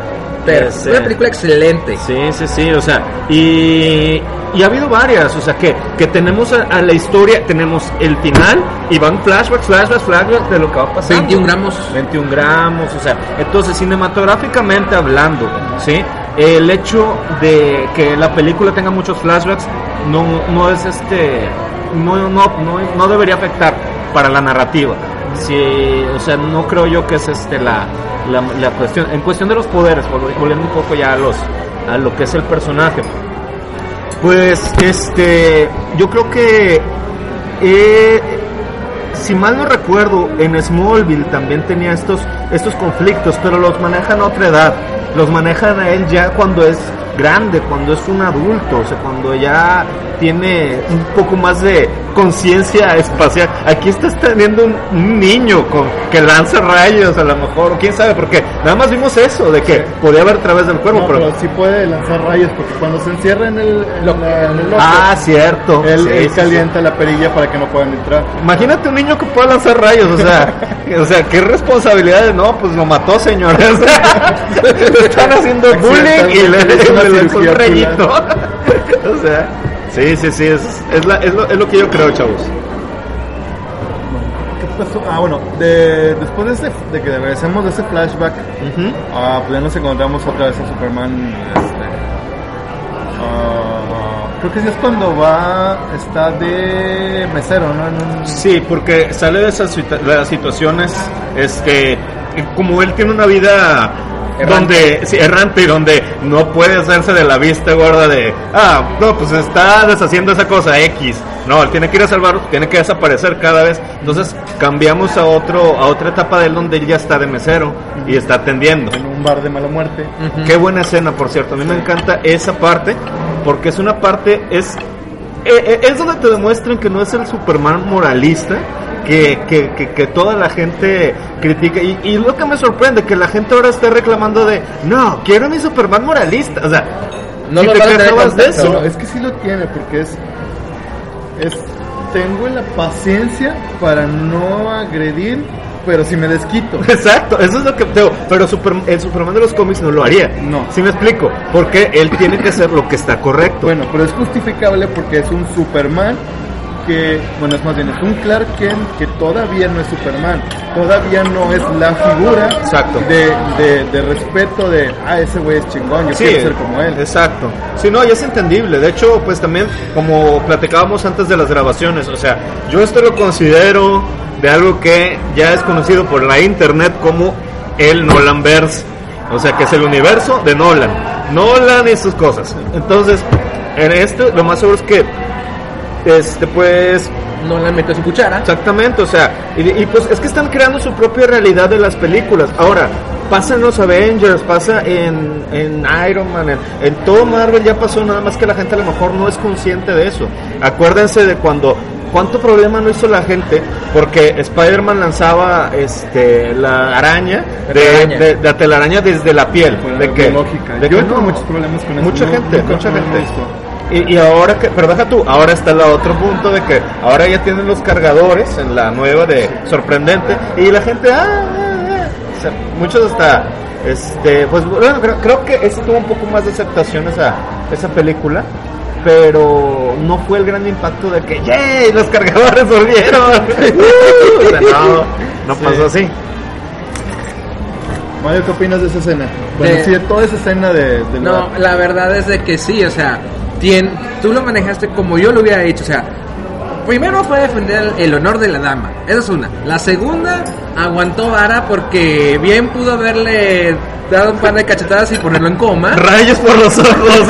Pero es una eh, película excelente. Sí, sí, sí, o sea, y, y ha habido varias, o sea, que, que tenemos a, a la historia, tenemos el final y van flashbacks, flashbacks, flashbacks de lo que va pasando. 21 gramos. 21 gramos, o sea, entonces cinematográficamente hablando, ¿sí? El hecho de que la película tenga muchos flashbacks no, no es este, no, no, no, no debería afectar para la narrativa. Sí, o sea, no creo yo que es este la, la, la cuestión. En cuestión de los poderes, vol- volviendo un poco ya a los a lo que es el personaje. Pues este, yo creo que eh, si mal no recuerdo, en Smallville también tenía estos, estos conflictos, pero los manejan a otra edad. Los manejan a él ya cuando es grande, cuando es un adulto, o sea, cuando ya tiene un poco más de conciencia espacial. Aquí estás teniendo un, un niño con, que lanza rayos a lo mejor, quién sabe, porque nada más vimos eso, de que podía ver a través del cuerpo, No, pero... pero sí puede lanzar rayos porque cuando se encierra en el, en la- en el loco, Ah, cierto. él, Sí, él sí, sí. calienta la perilla para que no puedan entrar. Imagínate un niño que pueda lanzar rayos, o sea, o sea, qué responsabilidad de no, pues lo mató, señores. le están haciendo bullying y le, una un cirugía rayito. o sea, sí, sí, sí, es, es, la- es lo, es lo que yo creo, chavos. ¿Qué pasó? Ah, bueno, de, después de, ese, de que regresemos de ese flashback, ah, pues ya nos encontramos otra vez a Superman. Este, ah, creo que sí es cuando va, está de mesero, ¿no? En un- Sí, porque sale de esas situa- de las situaciones, este, como él tiene una vida Errante. donde, sí, errante y donde no puede hacerse de la vista gorda de, ah, no, pues está deshaciendo esa cosa X. No, él tiene que ir a salvar, tiene que desaparecer cada vez. Entonces cambiamos a otro, a otra etapa de él donde él ya está de mesero y está atendiendo. en un bar de mala muerte. Qué buena escena, por cierto. A mí me encanta esa parte porque es una parte, es, eh, eh, es donde te demuestran que no es el Superman moralista. Que, que, que, que toda la gente critica y, y lo que me sorprende que la gente ahora está reclamando de no quiero mi Superman moralista o sea No ¿y lo te quejabas de eso No, es que sí lo tiene, porque es, es. Tengo la paciencia para no agredir, pero si me desquito. Exacto, eso es lo que digo, pero Super- el Superman de los cómics no lo haría. No. ¿Sí me explico? Porque él tiene que hacer lo que está correcto. Bueno, pero es justificable porque es un Superman que, bueno, es más bien, es un Clark Kent que todavía no es Superman, todavía no es la figura Exacto. de, de, de respeto de, ah, ese güey es chingón, yo quiero ser como él. Exacto. Sí, no, y es entendible. De hecho, pues también, como platicábamos antes de las grabaciones, o sea, yo esto lo considero de algo que ya es conocido por la internet como el Nolanverse. O sea, que es el universo de Nolan. Nolan y sus cosas. Entonces, en este, lo más seguro es que, este, pues, No la metió su cuchara. Exactamente, o sea, y, y pues es que están creando su propia realidad de las películas. Ahora, pasa en los Avengers, pasa en, en Iron Man, en, en todo Marvel ya pasó, nada más que la gente a lo mejor no es consciente de eso. Acuérdense de cuando, cuánto problema no hizo la gente porque Spider-Man lanzaba este, la araña, de, de, de telaraña desde la piel. De que, lógica. de Yo que tuve no. muchos problemas con eso. Mucha No, gente, mucha gente. Y, y ahora que, pero deja tú, ahora está el otro punto de que ahora ya tienen los cargadores en la nueva de sorprendente y la gente, ah, ah, ah. O sea, muchos hasta, este, pues bueno, creo, creo que ese tuvo un poco más de aceptación esa, esa película, pero no fue el gran impacto de que, ¡yay! Los cargadores volvieron. O sea, no, no Sí. pasó así. Mario, ¿qué opinas de esa escena? Bueno, De- sí, de toda esa escena de, No, bar. la verdad es de que sí, o sea, tien- tú lo manejaste como yo lo hubiera hecho, o sea, primero fue defender el, honor de la dama, esa es una. La segunda, aguantó vara porque bien pudo haberle dado un par de cachetadas y ponerlo en coma. Rayos por los ojos.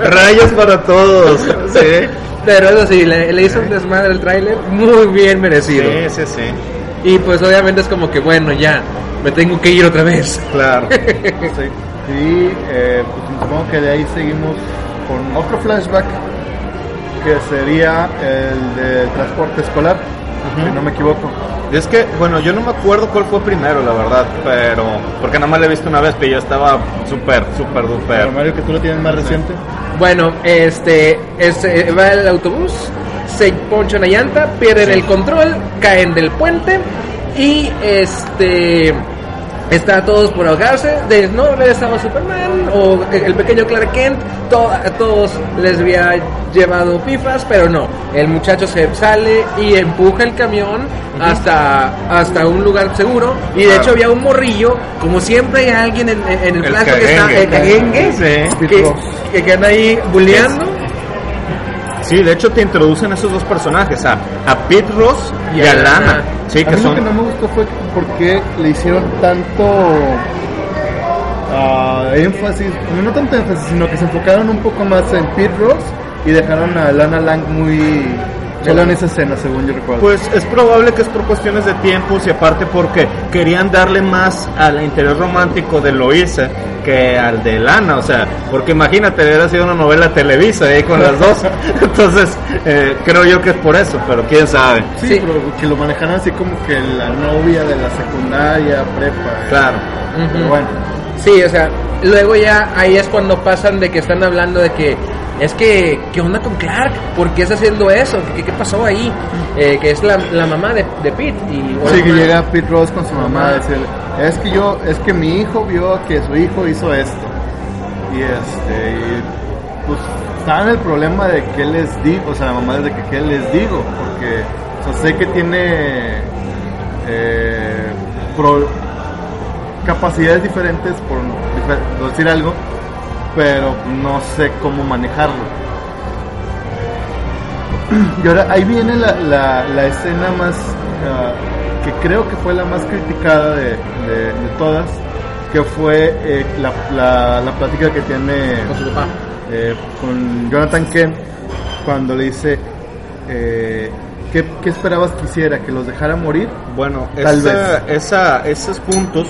Rayos para todos. Sí. Pero eso sí, le, le hizo un desmadre el tráiler muy bien merecido. Sí, sí, sí. Y pues obviamente es como que bueno, ya, me tengo que ir otra vez. Claro. Sí. Y eh, pues supongo que de ahí seguimos con otro flashback que sería el del transporte escolar, si no me equivoco. Y es que, bueno, yo no me acuerdo cuál fue primero, la verdad, pero. Porque nada más la he visto una vez, pero yo estaba súper, súper, Pero duper. Mario, que tú lo tienes más reciente. Bueno, este, este, va el autobús, se poncha una llanta, pierden el control, caen del puente y este está todos por ahogarse. De no estaba Superman o el pequeño Clark Kent, to- a todos les había llevado pifas, pero no. El muchacho se sale y empuja el camión hasta, hasta un lugar seguro. Y de hecho había un morrillo, como siempre hay alguien en, en el El plazo que está, el caguengue, Sí. que, que, que anda ahí bulleando. Sí, de hecho te introducen esos dos personajes, a, a Pete Ross y, Y a a Lana. Lana. Sí, a que mí lo son. que no me gustó fue por qué le hicieron tanto ah, énfasis, no tanto énfasis, sino que se enfocaron un poco más en Pete Ross y dejaron a Lana Lang muy sola en esa escena, según yo recuerdo. Pues es probable que es por cuestiones de tiempos y aparte porque querían darle más al interior romántico de Loisa que al de Lana, o sea, porque imagínate, hubiera sido una novela televisa ahí con las dos, entonces eh, creo yo que es por eso, pero quién sabe. sí, sí. pero que lo manejaron así como que la novia de la secundaria, prepa. Claro. Pero bueno, Sí, o sea, luego ya ahí es cuando pasan de que están hablando de que es que, ¿qué onda con Clark? ¿Por qué está haciendo eso? ¿Qué, qué pasó ahí? Eh, que es la, la mamá de, de Pete. Y, sí que llega Pete Ross con su mamá a decirle, es que yo, es que mi hijo vio que su hijo hizo esto. Y este, y, pues saben el problema de qué les digo, o sea, la mamá de que qué les digo, porque o sea, sé que tiene eh, pro- capacidades diferentes, por difer- por decir algo, pero no sé cómo manejarlo. Y ahora ahí viene la, la, la escena más ah, que creo que fue la más criticada de, de- de todas, que fue eh, la, la, la plática que tiene Con su papá. eh, con Jonathan Kent cuando le dice eh, ¿qué, qué esperabas que hiciera? ¿Que los dejara morir? Bueno, Tal esa, esa- esos puntos,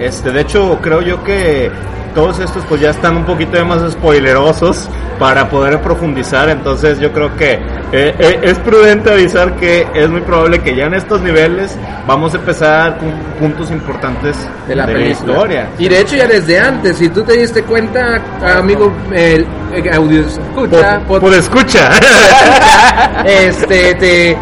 este, de hecho creo yo que todos estos pues ya están un poquito de más spoilerosos para poder profundizar, entonces yo creo que eh, eh, es prudente avisar que es muy probable que ya en estos niveles vamos a empezar con puntos importantes de la historia. Y de hecho ya desde antes, si tú te diste cuenta, amigo, el audio escucha, Por, por escucha. este, te,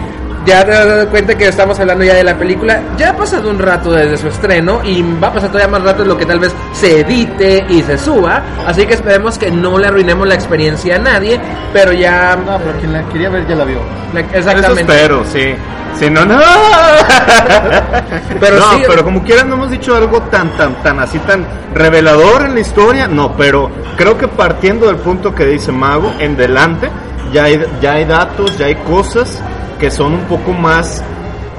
ya te has dado cuenta que estamos hablando ya de la película. Ya ha pasado un rato desde su estreno y va a pasar todavía más rato de lo que tal vez se edite y se suba. Así que esperemos que no le arruinemos la experiencia a nadie, pero ya... No, pero quien la quería ver ya la vio. la- Eso exactamente. espero, sí. Si no, no. Pero no, sí- pero como quieran no hemos dicho algo tan, tan, tan así, tan revelador en la historia. No, pero creo que partiendo del punto que dice Mago, en delante, ya hay, ya hay datos, ya hay cosas que son un poco más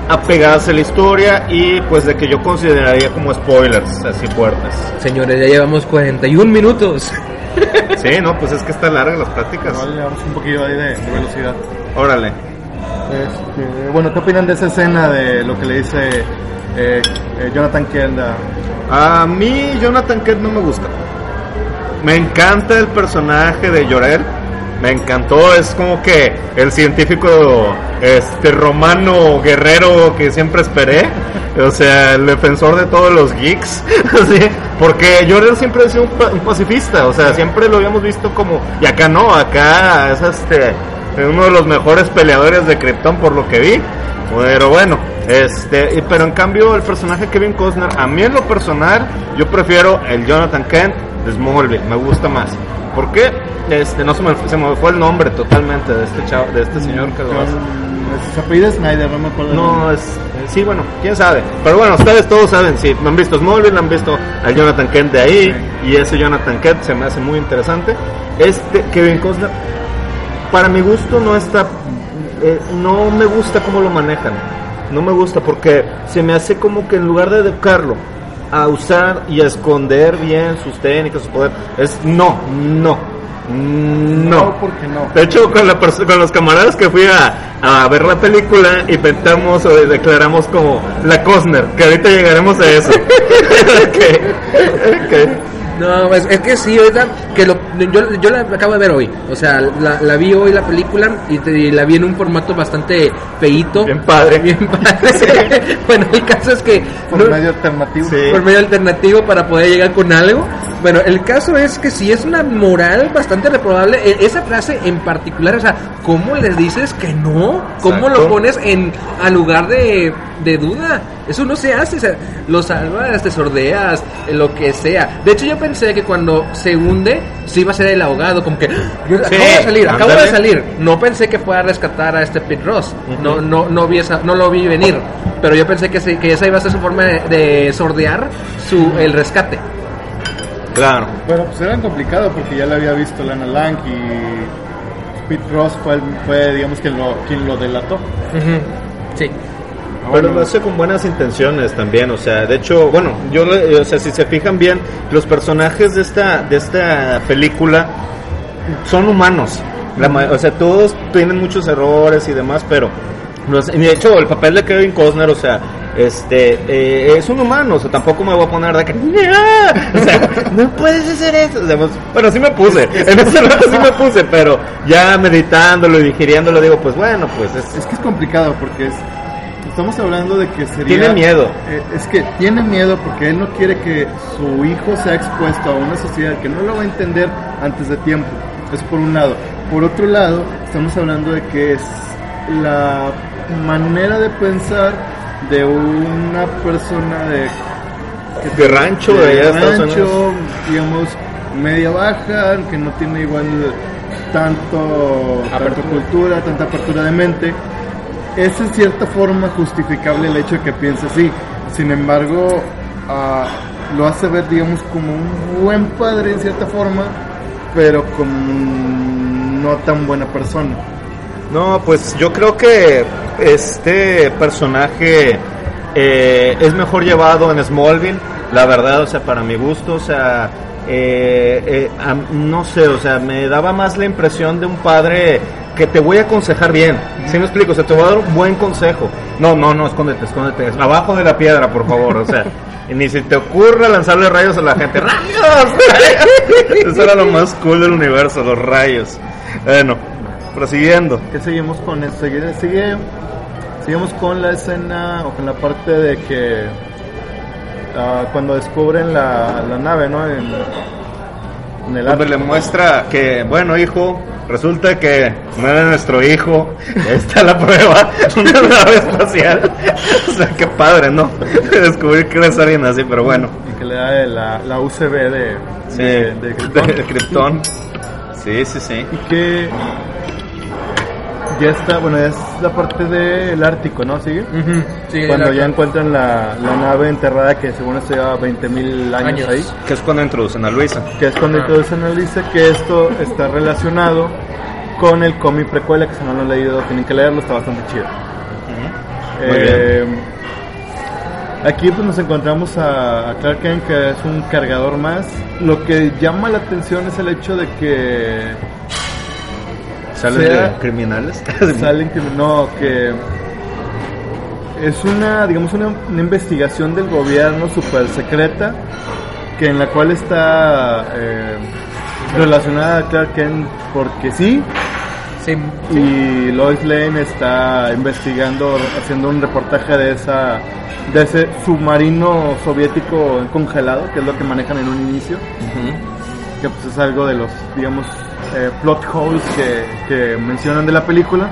apegadas a la historia y pues de que yo consideraría como spoilers así fuertes. Señores, ya llevamos 41 minutos. Sí, no, pues es que está larga las pláticas. Igual le damos un poquillo ahí de, de velocidad. Órale. Este, bueno, ¿qué opinan de esa escena de lo que le dice eh, eh, Jonathan Kent a- A mí Jonathan Kent no me gusta. Me encanta el personaje de Llorel. Me encantó, es como que el científico este romano guerrero que siempre esperé. O sea, el defensor de todos los geeks. así, porque Llorel siempre ha sido un, pa- un pacifista. O sea, siempre lo habíamos visto como. Y acá no, acá es este uno de los mejores peleadores de Krypton por lo que vi. Pero bueno, este, pero en cambio el personaje Kevin Costner, a mí en lo personal, yo prefiero el Jonathan Kent de Smallville, me gusta más. ¿Por qué? Este, no se me, se me fue el nombre totalmente de este chavo, de este señor que lo hace. Su apellido es Snyder, no me acuerdo. No, es, sí, bueno, quién sabe. Pero bueno, ustedes todos saben, sí, me han visto Smallville, han visto al Jonathan Kent de ahí, y ese Jonathan Kent se me hace muy interesante. Este Kevin Costner, para mi gusto no está, eh, no me gusta cómo lo manejan. No me gusta porque se me hace como que en lugar de educarlo a usar y a esconder bien sus técnicas, su poder, es no, no, no. porque no. De hecho, con, la con los camaradas que fui a, a ver la película, inventamos o declaramos como la Cosner, que ahorita llegaremos a eso. No, es, es que sí, ahorita que lo, yo, yo la acabo de ver hoy. O sea, la, la vi hoy la película y, te- y la vi en un formato bastante feíto. Bien padre. Bien padre. bueno, el caso es que Por no- medio alternativo. Sí. por medio alternativo para poder llegar con algo. Bueno, el caso es que sí es una moral bastante reprobable. E- Esa frase en particular, o sea, ¿cómo les dices que no? ¿Cómo Exacto. lo pones en a lugar de, de duda? Eso no se hace, o sea, lo salvas, te sordeas, eh, lo que sea. De hecho, yo pensé que cuando se hunde, sí iba a ser el ahogado, como que "Ah, yo acabo de salir, acabo de ándale. salir. No pensé que fuera a rescatar a este Pete Ross. No, no, no vi esa, no lo vi venir. Pero yo pensé que, sí- que esa iba a ser su forma de, de sordear su, el rescate. Claro. Bueno, pues era complicado porque ya lo había visto Lana Lang y Pete Ross fue, fue digamos, quien lo, quien lo delató. Sí. Pero lo hace con buenas intenciones también, o sea, de hecho, bueno, yo, le- o sea, si se fijan bien, los personajes de esta, de esta película son humanos. La ma- o sea, todos tienen muchos errores y demás, pero de hecho el papel de Kevin Costner, o sea, este eh, es un humano, o sea, tampoco me voy a poner de que "Ah", o sea, no puedes hacer eso. O sea, pues, bueno, sí me puse, en ese rato sí me puse, pero ya meditándolo y digiriéndolo digo, pues bueno, pues es, Es que es complicado porque es, estamos hablando de que sería... Tiene miedo. Eh, es que tiene miedo porque él no quiere que su hijo sea expuesto a una sociedad que no lo va a entender antes de tiempo. Eso por un lado. Por otro lado, estamos hablando de que es la manera de pensar de una persona de de rancho de allá de Estados rancho, Unidos. digamos, media baja, que no tiene igual tanto, tanto cultura, tanta apertura de mente. Es en cierta forma justificable el hecho de que piense así. Sin embargo, ah, lo hace ver, digamos, como un buen padre en cierta forma, pero como no tan buena persona. No, pues yo creo que este personaje eh, es mejor llevado en Smallville, la verdad, o sea, para mi gusto, o sea, eh, eh, no sé, o sea, me daba más la impresión de un padre que te voy a aconsejar bien, ¿sí me explico? O sea, te voy a dar un buen consejo. No, no, no, escóndete, escóndete, es abajo de la piedra, por favor, o sea, ni si te ocurra lanzarle rayos a la gente, ¡rayos! Eso era lo más cool del universo, los rayos. Bueno, prosiguiendo. ¿Qué seguimos con el sigue, sigue- Seguimos con la escena o con la parte de que ah, cuando descubren la, la nave, ¿no? En, en el Donde le muestra que, bueno, hijo, resulta que no era nuestro hijo. Ahí está la prueba, una nave espacial. O sea, qué padre, ¿no? Descubrir que eres alguien así, pero bueno. Y que le da la, la UCB de, Sí, de, de Krypton. de Krypton. Sí, sí, sí. Y que ya está, bueno, ya es la parte del Ártico, ¿no? ¿Sigue? Sí, Cuando ya encuentran la, la nave enterrada que según esto lleva 20.000 años, Años. ahí. Que es cuando introducen a Luisa. que es cuando Ah. todo se analiza que esto está relacionado con el cómic precuela, que si no lo han leído tienen que leerlo, está bastante chido. Muy Eh, Aquí pues nos encontramos a, a Clark Kent que es un cargador más. Lo que llama la atención es el hecho de que ¿Salen sea- de criminales? salen no que es una digamos una, una investigación del gobierno super secreta que en la cual está eh, relacionada a Clark Kent porque sí. Sí, y Lois Lane está investigando, haciendo un reportaje de esa de ese submarino soviético congelado, que es lo que manejan en un inicio, que pues es algo de los, digamos, eh, plot holes que, que mencionan de la película.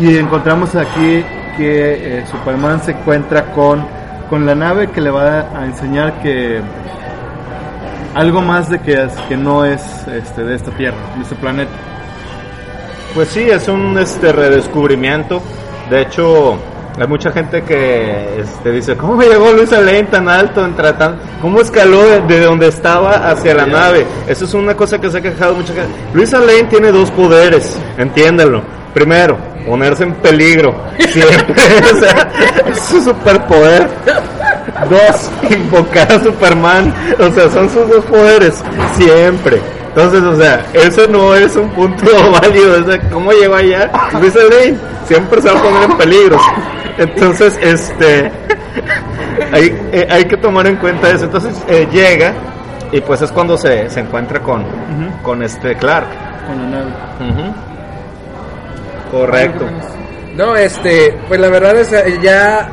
Y encontramos aquí que eh, Superman se encuentra con, con la nave que le va a enseñar que algo más de que, es- que no es este, de esta Tierra, de este planeta. Pues sí, es un este redescubrimiento. De hecho, hay mucha gente que este, dice, ¿cómo llegó Luis Lane tan alto? Entre tan... ¿Cómo escaló de, de donde estaba hacia la nave? Eso es una cosa que se ha quejado mucha gente. Luis Lane tiene dos poderes, entiéndelo. Primero, ponerse en peligro. Siempre. o sea, es su superpoder. Dos, invocar a Superman. O sea, son sus dos poderes. Siempre. Entonces, o sea, eso no es un punto válido. O sea, ¿cómo llegó allá? Luis Lane siempre se va a poner en peligro. Entonces, este. Hay, eh, hay que tomar en cuenta eso. Entonces, eh, llega y pues es cuando se, se encuentra con, con este Clark. Con la nave. Correcto. No, este, pues la verdad es ya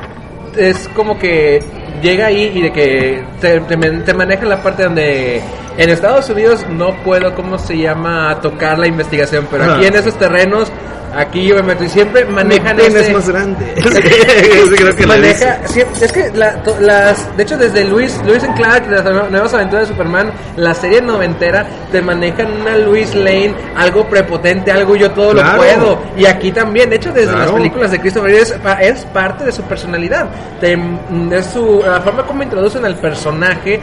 es como que llega ahí y de que te, te, man- te maneja la parte donde en Estados Unidos no puedo, ¿cómo se llama? Tocar la investigación, pero aquí en esos terrenos, aquí yo me meto y siempre manejan Mi ese- es más grande. Eso creo que le dice. maneja siempre- es que la- to- las de hecho desde Luis Luis and Clark las nue- nuevas aventuras de Superman la serie noventera te manejan una Luis Lane algo prepotente algo yo todo Claro. lo puedo y aquí también de hecho desde las películas de Christopher es parte de su personalidad Te- mm, es su la forma como introducen al personaje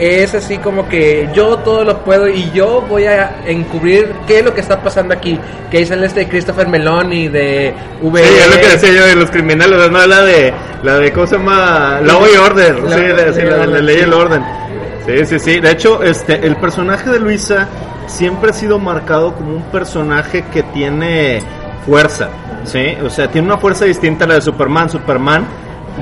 es así como que yo todo lo puedo y yo voy a encubrir qué es lo que está pasando aquí que sale este Christopher Meloni de V Sí, es lo que decía yo de los criminales, no la de, la de, ¿cómo se llama? Law y Order, La- sí, de- sí, la de la ley y el orden. Sí, sí, sí, de hecho, este, el personaje de Luisa siempre ha sido marcado como un personaje que tiene fuerza, ¿sí? O sea, tiene una fuerza distinta a la de Superman. Superman,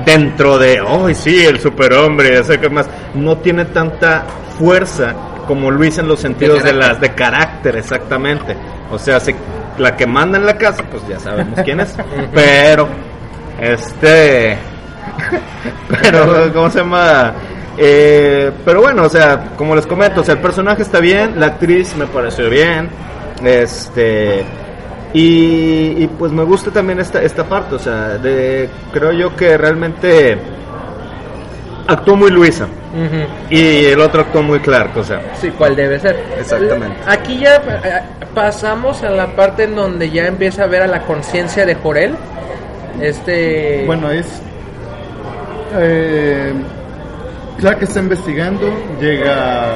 dentro de, oh, sí, el superhombre, sé que más, no tiene tanta fuerza como Luisa en los sentidos de, las de carácter, exactamente. O sea, se- la que manda en la casa, pues ya sabemos quién es. Pero, este, pero, ¿cómo se llama? Eh, pero bueno, o sea, como les comento, o sea, el personaje está bien, la actriz me pareció bien, este, y, y pues me gusta también esta, esta parte, o sea, de, creo yo que realmente actuó muy Luisa y el otro actuó muy Clark, o sea, Sí, cuál debe ser. Exactamente. Aquí ya eh, pasamos a la parte en donde ya empieza a ver a la conciencia de Jorel. Este. Bueno, es. Eh, Clark está investigando, llega.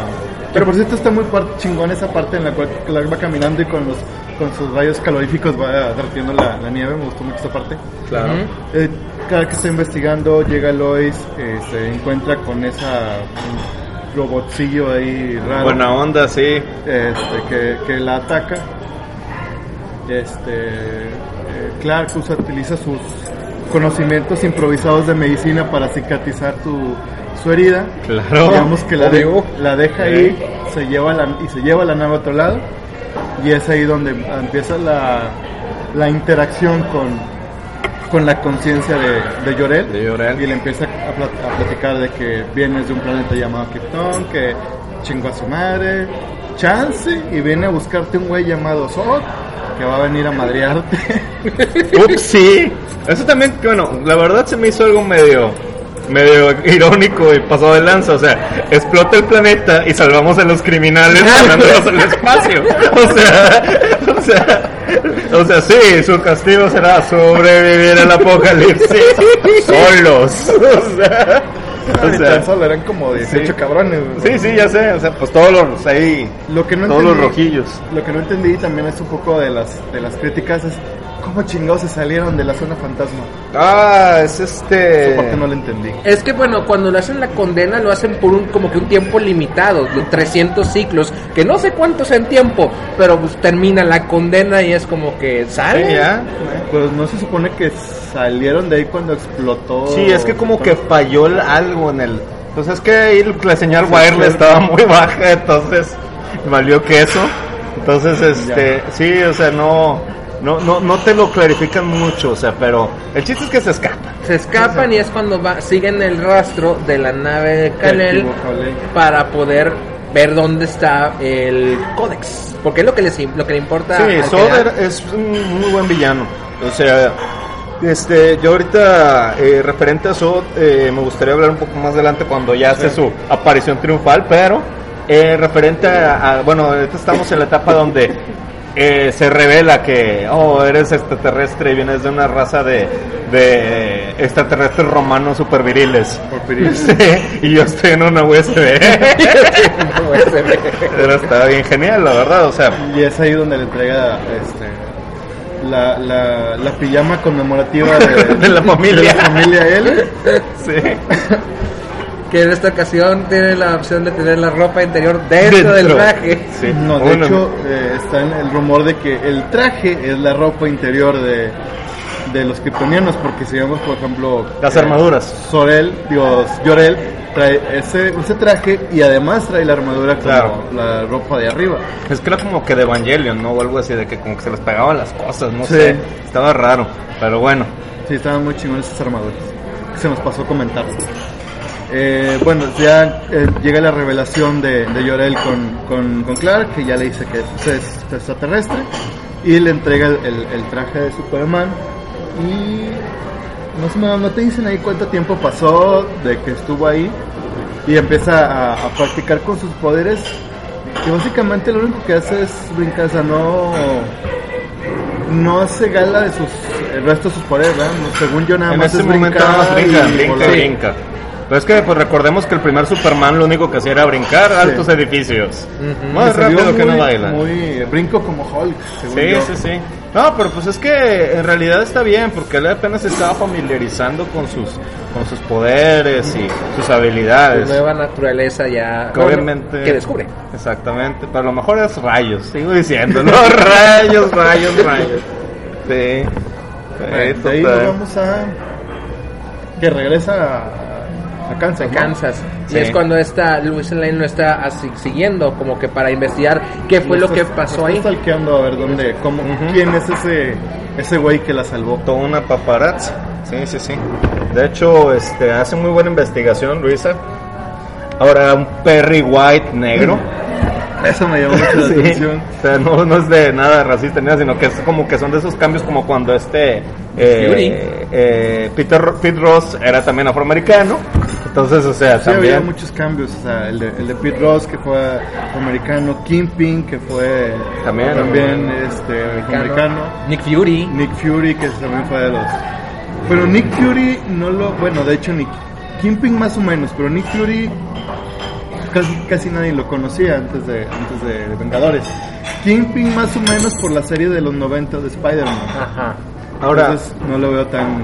Pero por cierto, está muy chingón esa parte en la cual Clark va caminando y con los con sus rayos caloríficos va derritiendo la, la nieve. Me gustó mucho esa parte. claro. Ujú. Eh, Clark está investigando, llega Lois, eh, se encuentra con esa un robotcillo ahí raro. Buena onda, sí. este, que, que la ataca. Este, eh, Clark usa, utiliza sus conocimientos improvisados de medicina para cicatrizar su, su herida. Claro. Digamos que la, de- la deja ahí se lleva la, y se lleva la nave a otro lado. Y es ahí donde empieza la, la interacción con, con la conciencia de, de Llorel. De. Y le empieza a, plat- a platicar de que vienes de un planeta llamado Krypton, que chingó a su madre, chance, y viene a buscarte un güey llamado Zod, que va a venir a madrearte. Ups, sí. Eso también, bueno, la verdad se me hizo algo medio medio irónico y pasado de lanza, o sea, explota el planeta y salvamos a los criminales mandándolos al espacio. O sea, o sea, o sea, sí, su castigo será sobrevivir al apocalipsis solos. O sea, o sea, tan solo eran como 18 sí. cabrones. sí, sí, ya sé, o sea, pues todos los ahí Lo que no todos los rojillos. Lo que no entendí también es un poco de las de las críticas es ¿Cómo chingados se salieron de la zona fantasma? Ah, es este. parte no la entendí. Es que bueno, cuando le hacen la condena lo hacen por un como que un tiempo limitado, de 300 ciclos, que no sé cuántos en tiempo, pero pues termina la condena y es como que sale. Sí, ya. Pues no se supone que salieron de ahí cuando explotó. Sí, es que como que falló algo en el. Pues es que ahí la señal Sí, wireless estaba muy baja, entonces valió queso. Entonces, este, sí, o sea, no, no, no, no te lo clarifican mucho, o sea, pero el chiste es que se escapa. Se escapan y es cuando va, siguen el rastro de la nave de Kalel. para poder ver dónde está el códex. Porque es lo que les lo que le importa. Sí, Soder es un muy buen villano. O sea, este, yo ahorita, eh, referente a Sod, eh, me gustaría hablar un poco más adelante cuando ya hace su aparición triunfal, pero eh, referente a, a- bueno, ahorita estamos en la etapa donde eh, se revela que, oh, eres extraterrestre y vienes de una raza de, de extraterrestres romanos super viriles. Sí, y yo estoy en una USB. Pero está bien genial, la verdad, o sea, Y es ahí donde le entrega este, la, la, la pijama conmemorativa de, De la familia. de la familia él. sí. Que en esta ocasión tiene la opción de tener la ropa interior dentro, del traje. Sí. No, de Bueno, hecho eh, está en el rumor de que el traje es la ropa interior de, de los kryptonianos, porque si vemos, por ejemplo... Las eh, armaduras. Sorel, Dios, Yorel trae ese, ese traje y además trae la armadura como Claro. la ropa de arriba. Es que era como que de Evangelion, ¿no? O algo así, de que como que se les pegaban las cosas, no Sí. sé. Estaba raro, pero bueno. Sí, estaban muy chingones esas armaduras. Se nos pasó comentar. Eh, bueno, ya eh, llega la revelación de, de Yorel con, con, con Clark, que ya le dice que es, es extraterrestre, y le entrega el, el- el traje de Superman. Y no, sé, no, no te dicen ahí cuánto tiempo pasó de que estuvo ahí, y empieza a, a practicar con sus poderes. Que básicamente lo único que hace es brincar, o sea, no, no hace gala de sus el resto de sus poderes, ¿verdad? Según yo nada en más es momento brincar nada más brinca, y brinca, volar. brinca. Pero es que pues recordemos que el primer Superman lo único que hacía era brincar altos edificios. Más rápido que muy- no baila. Muy brinco como Hulk, según Sí, yo. sí, sí. No, pero pues es que en realidad está bien, porque él apenas se estaba familiarizando con sus, con sus poderes y sus Su habilidades. nueva naturaleza ya. Que obviamente. Que descubre. Exactamente, pero a lo mejor es rayos, sigo diciendo, ¿no? rayos, rayos, rayos. Sí. Sí, Bueno, de ahí nos vamos a. que regresa a, a Kansas. ¿no? Kansas. Sí. Y es cuando esta Luis Lane lo está así- siguiendo, como que para investigar qué fue lo que Está- pasó está ahí. stalkeando a ver dónde, cómo, Ujú. quién es ese ese güey que la salvó. Toda una paparazzi. Sí, sí, sí. De hecho, este, hace muy buena investigación, Luisa. Ahora, un Perry White negro. Eso me llamó mucho la Sí. atención. O sea, no, no es de nada racista ni nada, sino que es como que son de esos cambios como cuando este eh, eh, Peter Pete Ross era también afroamericano. Entonces, o sea, Sí, había también muchos cambios, o sea, el de, el de Pete Ross que fue americano, Kingpin que fue También, también este, americano, Nick Fury. Nick Fury que también fue de los... Pero Nick Fury no lo... Bueno, de hecho Nick Kingpin más o menos, pero Nick Fury casi, casi nadie lo conocía antes de, antes de, de Vengadores. Kingpin más o menos por la serie de los 90 de Spider-Man. Ajá. Ahora- Entonces no lo veo tan...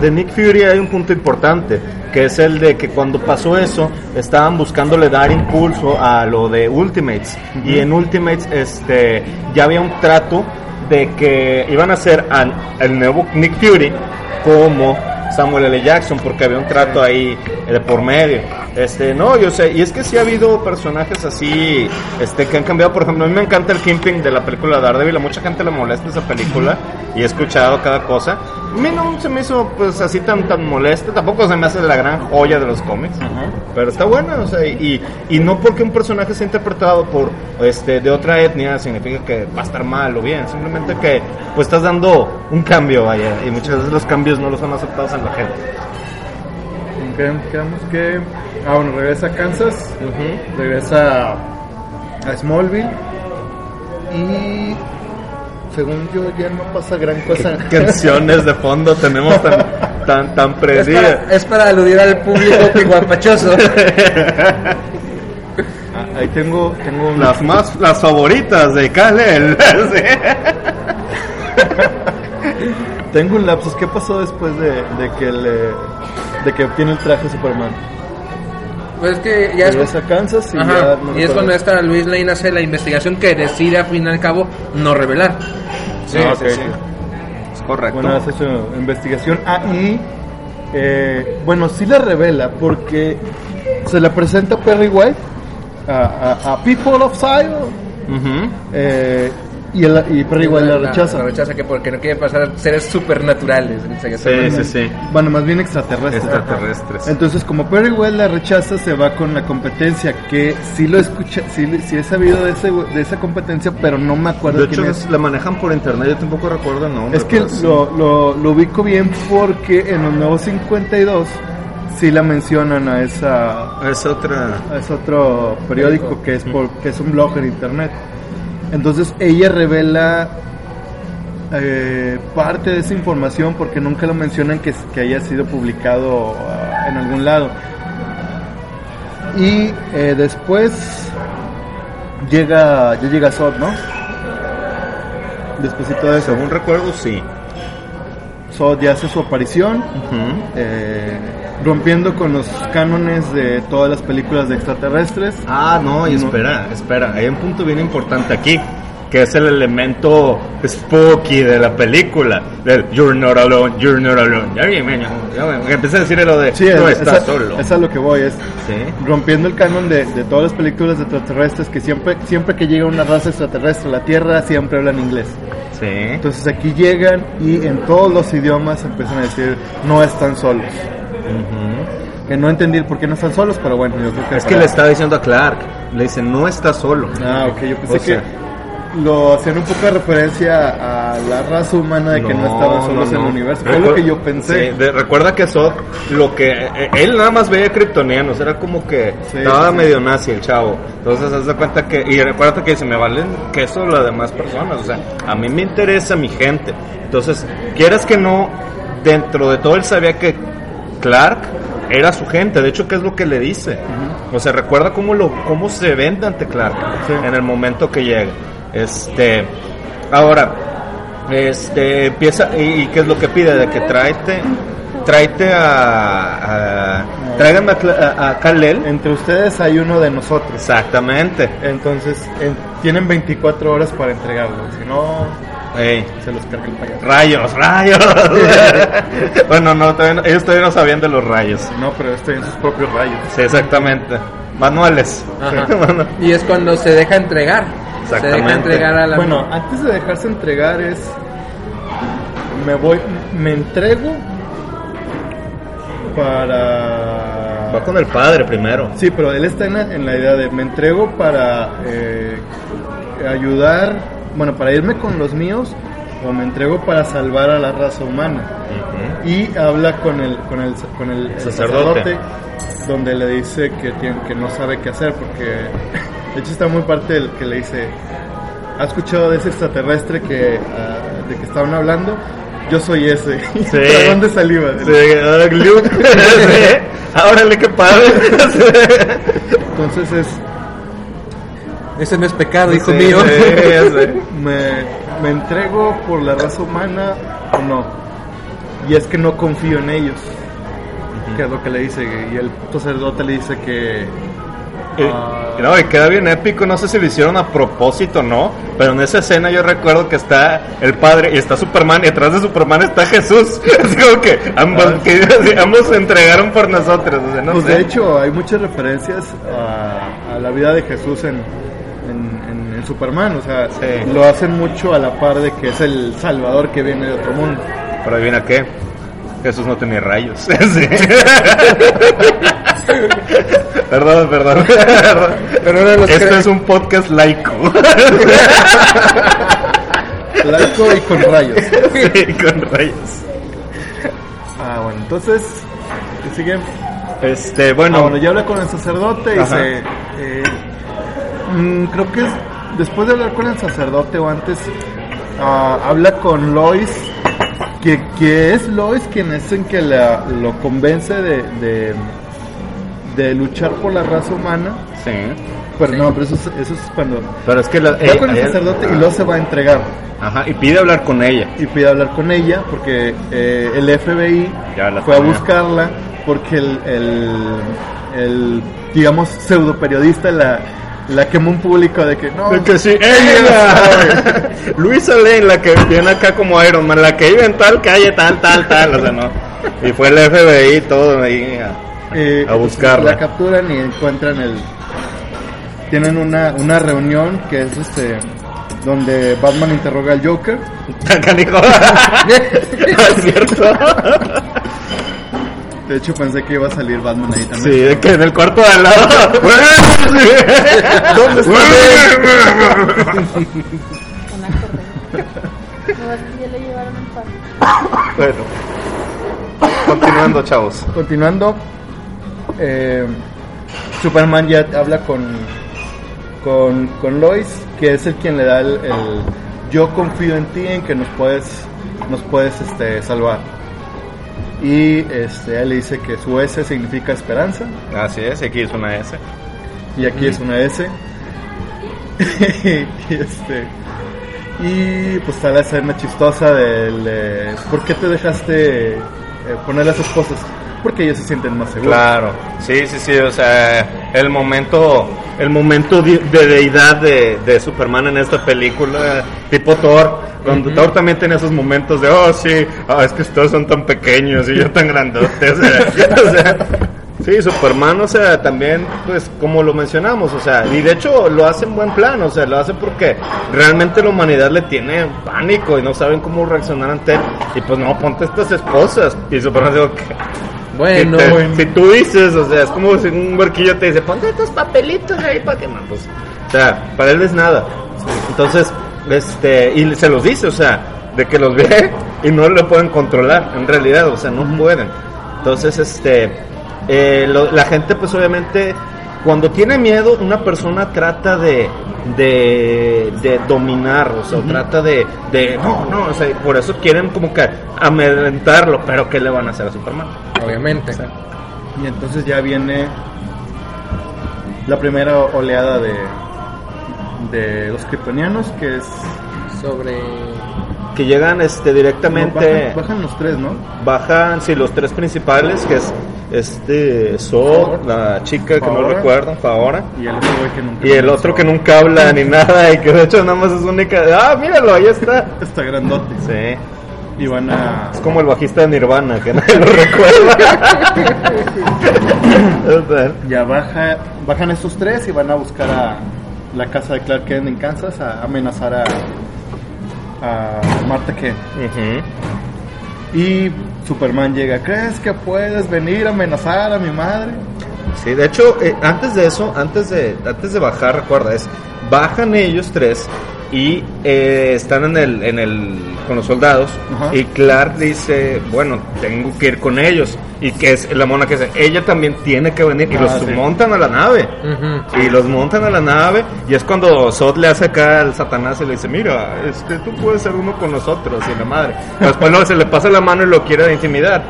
de Nick Fury hay un punto importante, que es el de que cuando pasó eso, estaban buscándole dar impulso a lo de Ultimates. Y en Ultimates este, ya había un trato de que iban a hacer al el nuevo Nick Fury como Samuel L. Jackson, porque había un trato ahí de por medio. Este, no, yo sé, y es que sí ha habido personajes así, este, que han cambiado, por ejemplo, a mí me encanta el Kingpin de la película Daredevil, a mucha gente le molesta esa película, y he escuchado cada cosa. A mí no se me hizo, pues, así tan, tan molesta, tampoco se me hace la gran joya de los cómics, pero está buena, o sea, y, y no porque un personaje sea interpretado por, este, de otra etnia, significa que va a estar mal o bien, simplemente que, pues, estás dando un cambio, vaya, y muchas veces los cambios no los son aceptados en la gente. Quedamos quedamos que... Ah, bueno, regresa a Kansas. regresa a Smallville y según yo ya no pasa gran cosa. canciones de fondo tenemos tan tan tan Es predidas. para, es para aludir al público que guapachoso. Ah, Ahí tengo tengo un- Las más las favoritas de Kalel. Tengo un lapsus. ¿Qué pasó después de, de que le, de que obtiene el traje de Superman? Pues es que ya es. A Kansas y Ajá, ya no y es cuando esta Luis Lane hace la investigación que decide al fin y al cabo no revelar. Sí, Ah, sí, ok. sí. Es correcto. Bueno, hace su investigación. Ah, y eh, bueno, sí la revela porque se la presenta a Perry White a, a- a People of Zion eh, y, el- y Perry White la rechaza. La rechaza que porque no quiere pasar a seres supernaturales. Sí, sí, sí. Bueno, más bien extraterrestre. Extraterrestres. Entonces, como Perry White la rechaza, se va con la competencia, que sí lo escucha, sí, sí he sabido de, ese, de esa competencia, pero no me acuerdo De quién hecho, es. es- la manejan por internet, yo tampoco recuerdo nombre. Es que lo, lo, lo ubico bien porque en los nuevos 52 sí la mencionan a esa Es otra... a ese otro periódico que es por, que es un blog en internet. Entonces ella revela eh, parte de esa información porque nunca lo mencionan que, que haya sido publicado ah, en algún lado. Y eh, después llega ya llega Sod, ¿no? Después de eso, Según recuerdo, sí. Sod ya hace su aparición. Eh, rompiendo con los cánones de todas las películas de extraterrestres. Ah, no, y No. espera, espera. Hay un punto bien importante aquí, que es el elemento spooky de la película. Del You're not alone, you're not alone. Ya, que empieza a decir lo de Sí, no es, estás es a- solo. es a lo que voy, es Sí. rompiendo el canon de, de todas las películas de extraterrestres que siempre, siempre que llega una raza extraterrestre a la Tierra siempre hablan inglés. Sí. Entonces aquí llegan y en todos los idiomas empiezan a decir no están solos. Que no entendí por qué no están solos, pero bueno, yo creo que Es que le está diciendo a Clark, le dice, no estás solo. Ah, ok, yo pensé O sea, que lo hacían un poco de referencia a la raza humana de que no, estaban solos no, en el universo. Fue lo que yo pensé. Sí, de- recuerda que Zod, lo que eh, él nada más veía kryptonianos, era como que Sí, estaba sí. medio nazi el chavo. Entonces, haz de cuenta que, y recuerda que dice, me valen queso las demás personas, o sea, a mí me interesa mi gente. Entonces, quieras que no, dentro de todo él sabía que Clark era su gente, de hecho, ¿qué es lo que le dice? O sea, recuerda cómo, lo, cómo se vende ante Clark Sí. en el momento que llega. Este, ahora, este, empieza, y, y qué es lo que pide? De que tráete, tráete a, a tráiganme a, a, a Kal-El. Entre ustedes hay uno de nosotros. Exactamente. Entonces en- tienen 24 horas para entregarlo. Si no, Ey, se los carga el payaso. rayos, rayos. bueno, no, todavía no- ellos todavía no sabían de los rayos. No, pero estoy en sus propios rayos. Sí, exactamente. Manuales. Y es cuando se deja entregar. Se deja Exactamente. entregar a la. Bueno, antes de dejarse entregar es... Me voy... Me entrego para... Va con el padre primero. Sí, pero él está en la, en la idea de me entrego para eh, ayudar, bueno, para irme con los míos o me entrego para salvar a la raza humana. Ujú. Y habla con el, con el, con el, el Sacerdote. sacerdote, donde le dice que, tiene, que no sabe qué hacer, porque de hecho está muy parte del que le dice, ¿ha escuchado de ese extraterrestre que, ah, de que estaban hablando? Yo soy ese. Sí. ¿De dónde saliva? Sí, ahora Luke. Sí. Órale, qué padre. Entonces es, Ese no es pecado, hijo Sí, mío. sí, me, me entrego por la raza humana o no. Y es que no confío en ellos. Que es lo que le dice. Y el sacerdote le dice que. ah, Y, no, y queda bien épico, no sé si lo hicieron a propósito o no, pero en esa escena yo recuerdo que está el padre y está Superman y atrás de Superman está Jesús. Es como que ambos, Ah, que, ambos se entregaron por nosotros. o sea, no pues sé. de hecho, hay muchas referencias a, a la vida de Jesús en, en, Superman. O sea, Sí. lo hacen mucho a la par de que es el salvador que viene de otro mundo. Pero adivina qué, Jesús no tenía rayos. Sí. perdón, perdón. Pero uno de los Esto es un podcast laico. Blanco y con rayos. sí, con rayos. Ah, bueno, entonces. ¿Qué sigue? Este, Ah, bueno, bueno, ya habla con el sacerdote y Ajá. dice, eh, mm, creo que es después de hablar con el sacerdote o antes, ah, habla con Lois, que, que es Lois quien es en que la- lo convence de, de, de luchar por la raza humana. Sí. Pero no, pero eso es, eso es cuando Pero es que la, eh, con el él- sacerdote y luego se va a entregar. Ajá, y pide hablar con ella. y pide hablar con ella porque eh, el FBI Ya la fue a buscarla porque el, el, el, digamos pseudo periodista la, la quemó en público de que no De que sí, ella, Luisa Lane, la que viene acá como Iron Man, la que vive en tal calle, tal, tal, tal, o sea, no. Y fue el FBI y todo ahí. a- eh, a buscarla. la capturan y encuentran el tienen una, una reunión que es este donde Batman interroga al Joker Canijo. ¿Es cierto? De hecho pensé que iba a salir Batman ahí también Sí, de que en el cuarto de al lado. ¿Dónde está? Bueno, continuando, chavos. Continuando, eh, Superman ya habla con, con, con Lois, que es el quien le da el, el yo confío en ti, en que nos puedes, nos puedes este, salvar. Y este, él le dice que su S significa esperanza, Así es, aquí es una S. y aquí es una S. y, este, y pues está la escena chistosa del eh, ¿por qué te dejaste eh, poner las esposas? Porque ellos se sienten más seguros. Claro, sí, sí, sí, o sea, el momento, el momento de, de deidad de, de Superman en esta película, tipo Thor, cuando Thor también tiene esos momentos de, oh, sí, ah, es que ustedes son tan pequeños y yo tan grandote, o sea, o sea, sí, Superman, o sea, también, pues, como lo mencionamos, o sea, y de hecho lo hace en buen plan, o sea, lo hace porque realmente la humanidad le tiene pánico y no saben cómo reaccionar ante él, y pues no, ponte estas esposas, y Superman digo que... Bueno, Si te- bueno. Si tú dices, o sea, es como si un huerquillo te dice, ponte estos papelitos ahí para que no, pues, o sea, para él es nada. Entonces, este, y se los dice, o sea, de que los ve y no lo pueden controlar, en realidad, o sea, no pueden. Entonces, este, eh, lo- la gente, pues, obviamente, cuando tiene miedo, una persona trata de, de, de dominar, o sea, trata de, de, no, no, o sea, por eso quieren como que amedrentarlo, pero ¿qué le van a hacer a Superman? Obviamente. Y entonces ya viene la primera oleada de, de los kryptonianos, que es... Sobre. que llegan este no, directamente bajan, bajan los tres, ¿no? bajan sí los tres principales que es este So la chica que no recuerdo Faora Y el otro que nunca... y el otro que nunca habla ni nada y que de hecho nada más es única. Ah míralo ahí está. Está grandote. sí. Y van a... es como el bajista de Nirvana que nadie lo recuerda. Ya baja, bajan estos tres y van a buscar a la casa de Clark Kent en Kansas a amenazar a, a Martha Kent. Y Superman llega, ¿crees que puedes venir a amenazar a mi madre? Sí, de hecho, eh, antes de eso, antes de, antes de bajar, recuerda, es bajan ellos tres y eh, están en el, en el, con los soldados Ajá. y Clark dice, bueno, tengo que ir con ellos y que es la mona que dice, ella también tiene que venir y Ah, los sí. montan a la nave. Y los montan a la nave y es cuando Sot le hace acá al Satanás y le dice, mira, este, tú puedes ser uno con nosotros y la madre. Después luego se le pasa la mano y lo quiere intimidar.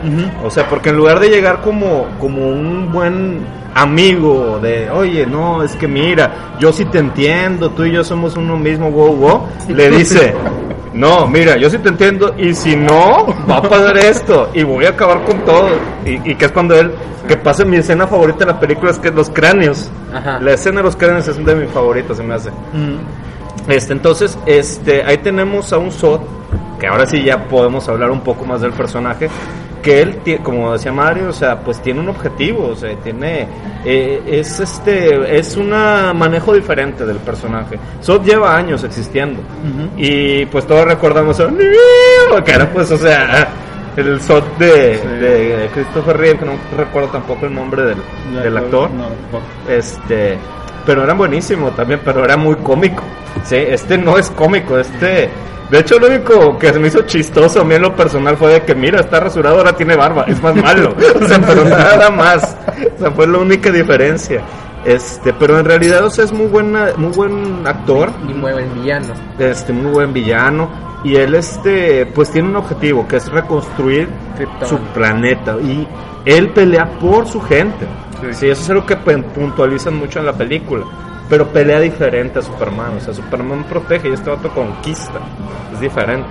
O sea, porque en lugar de llegar como, como un buen amigo de, oye, no, es que mira, yo sí te entiendo, tú y yo somos uno mismo, wow, wow, le dice, no, mira, yo sí te entiendo y si no, va a pasar esto y voy a acabar con todo. Y, y que es cuando él, que pasa mi escena favorita de la película, es que los cráneos. Ajá. La escena de los cráneos es una de mis favoritas, se me hace. Este, entonces, este, ahí tenemos a un Zod, que ahora sí ya podemos hablar un poco más del personaje, que él, como decía Mario, o sea, pues tiene un objetivo, o sea, tiene, eh, es este, es un manejo diferente del personaje. Zod lleva años existiendo, y pues todos recordamos a que era pues, o sea, el Zod de, Sí. de Christopher Reeve, que no recuerdo tampoco el nombre del, del actor No, tampoco. este pero era buenísimo también pero era muy cómico. Sí este no es cómico este de hecho lo único que se me hizo chistoso a mí en lo personal fue de que mira está rasurado ahora tiene barba es más malo. O sea pero nada más. O sea fue la única diferencia. Este pero en realidad o sea es muy buena muy buen actor. Y mueve el villano. este muy buen villano. Y él este pues tiene un objetivo que es reconstruir Krypton. su planeta. Y él pelea por su gente Sí. sí, eso es algo que puntualizan mucho en la película pero pelea diferente a Superman. O sea, Superman protege y este vato conquista. Es diferente.